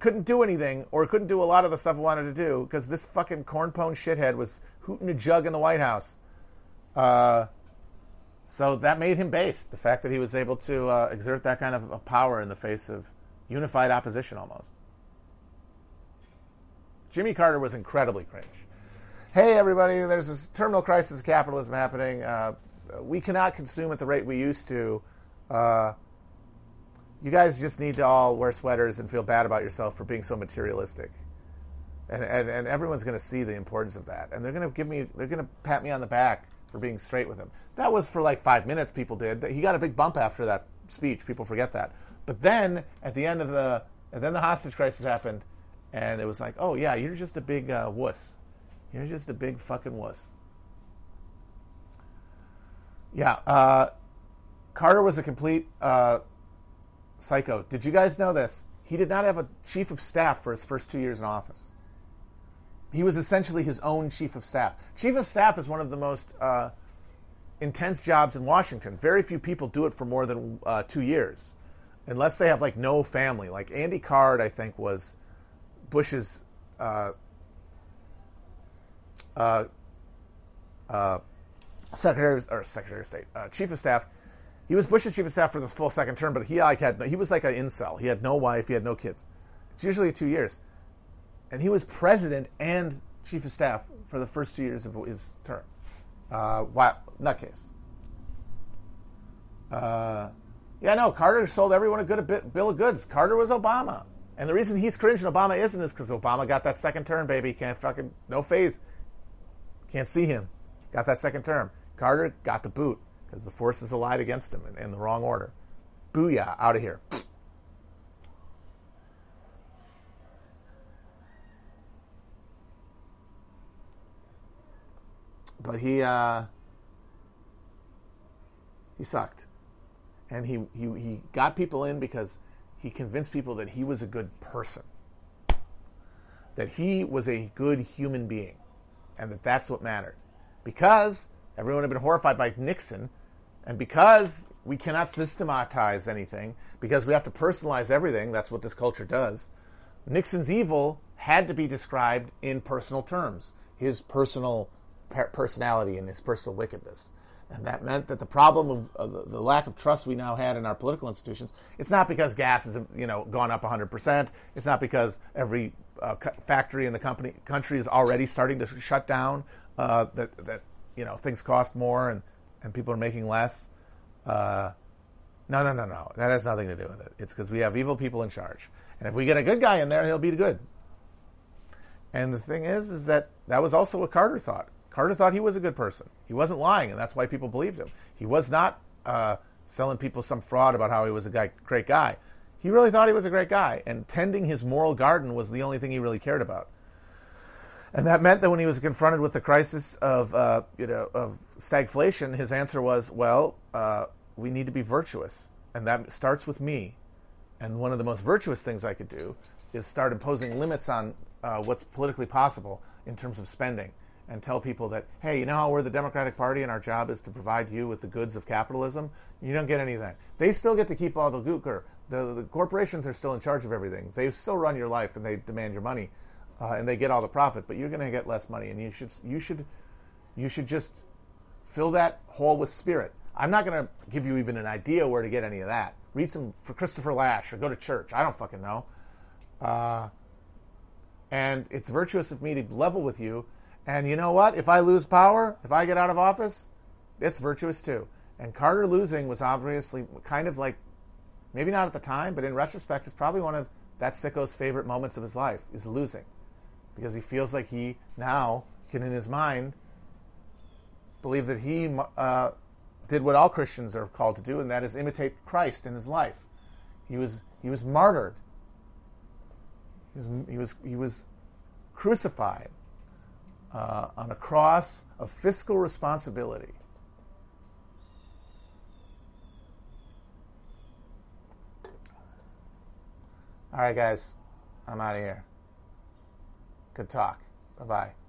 couldn't do anything or couldn't do a lot of the stuff we wanted to do because this fucking cornpone shithead was hooting a jug in the White House. Uh, so that made him based. The fact that he was able to uh, exert that kind of power in the face of unified opposition almost. Jimmy Carter was incredibly cringe. Hey, everybody, there's this terminal crisis of capitalism happening. Uh, we cannot consume at the rate we used to. Uh, you guys just need to all wear sweaters and feel bad about yourself for being so materialistic. And, and, and everyone's going to see the importance of that. And they're going to give me, they're going to pat me on the back for being straight with him. That was for like five minutes, people did. He got a big bump after that speech. People forget that. But then at the end of the, and then the hostage crisis happened, and it was like, oh yeah, you're just a big uh, wuss. You're just a big fucking wuss. Yeah, uh, Carter was a complete uh, psycho. Did you guys know this? He did not have a chief of staff for his first two years in office. He was essentially his own chief of staff. Chief of staff is one of the most uh, intense jobs in Washington. Very few people do it for more than uh, two years unless they have like no family. Like Andy Card, I think was Bush's uh, uh, uh, secretary or secretary of state, uh, chief of staff. He was Bush's chief of staff for the full second term, but he like had he was like an incel. He had no wife, he had no kids. It's usually two years, and he was president and chief of staff for the first two years of his term. Uh, wow, nutcase. Yeah, no, Carter sold everyone a good bill of goods. Carter was Obama. And the reason he's cringing Obama isn't is because Obama got that second term, baby. Can't fucking, no phase. Can't see him. Got that second term. Carter got the boot because the forces allied against him in, in the wrong order. Booyah, out of here. But he, uh, he sucked and he, he, he got people in because he convinced people that he was a good person, that he was a good human being, and that that's what mattered. Because everyone had been horrified by Nixon, and because we cannot systematize anything, because we have to personalize everything, that's what this culture does, Nixon's evil had to be described in personal terms, his personal personality and his personal wickedness. And that meant that the problem of, the, lack of trust we now had in our political institutions, it's not because gas has you know gone up 100%. It's not because every uh, factory in the company country is already starting to shut down. Uh, that that you know things cost more and, and people are making less. Uh, no, no, no, no. That has nothing to do with it. It's because we have evil people in charge. And if we get a good guy in there, he'll be good. And the thing is, is that that was also what Carter thought. Carter thought he was a good person. He wasn't lying, and that's why people believed him. He was not uh, selling people some fraud about how he was a guy, great guy. He really thought he was a great guy, and tending his moral garden was the only thing he really cared about. And that meant that when he was confronted with the crisis of, uh, you know, of stagflation, his answer was, well, uh, we need to be virtuous. And that starts with me. And one of the most virtuous things I could do is start imposing limits on uh, what's politically possible in terms of spending and tell people that, hey, you know how we're the Democratic Party and our job is to provide you with the goods of capitalism? You don't get any of that. They still get to keep all the gooker. The, the corporations are still in charge of everything. They still run your life and they demand your money, uh, and they get all the profit. But you're going to get less money, and you should you should you should just fill that hole with spirit. I'm not going to give you even an idea where to get any of that. Read some for Christopher Lasch or go to church. I don't fucking know. Uh, and it's virtuous of me to level with you. And you know what? If I lose power, if I get out of office, it's virtuous too. And Carter losing was obviously kind of like, maybe not at the time, but in retrospect, it's probably one of that sicko's favorite moments of his life is losing, because he feels like he now can, in his mind, believe that he uh, did what all Christians are called to do, and that is imitate Christ in his life. He was he was martyred. He was he was, he was crucified uh, on a cross of fiscal responsibility. All right, guys, I'm out of here. Good talk. Bye bye.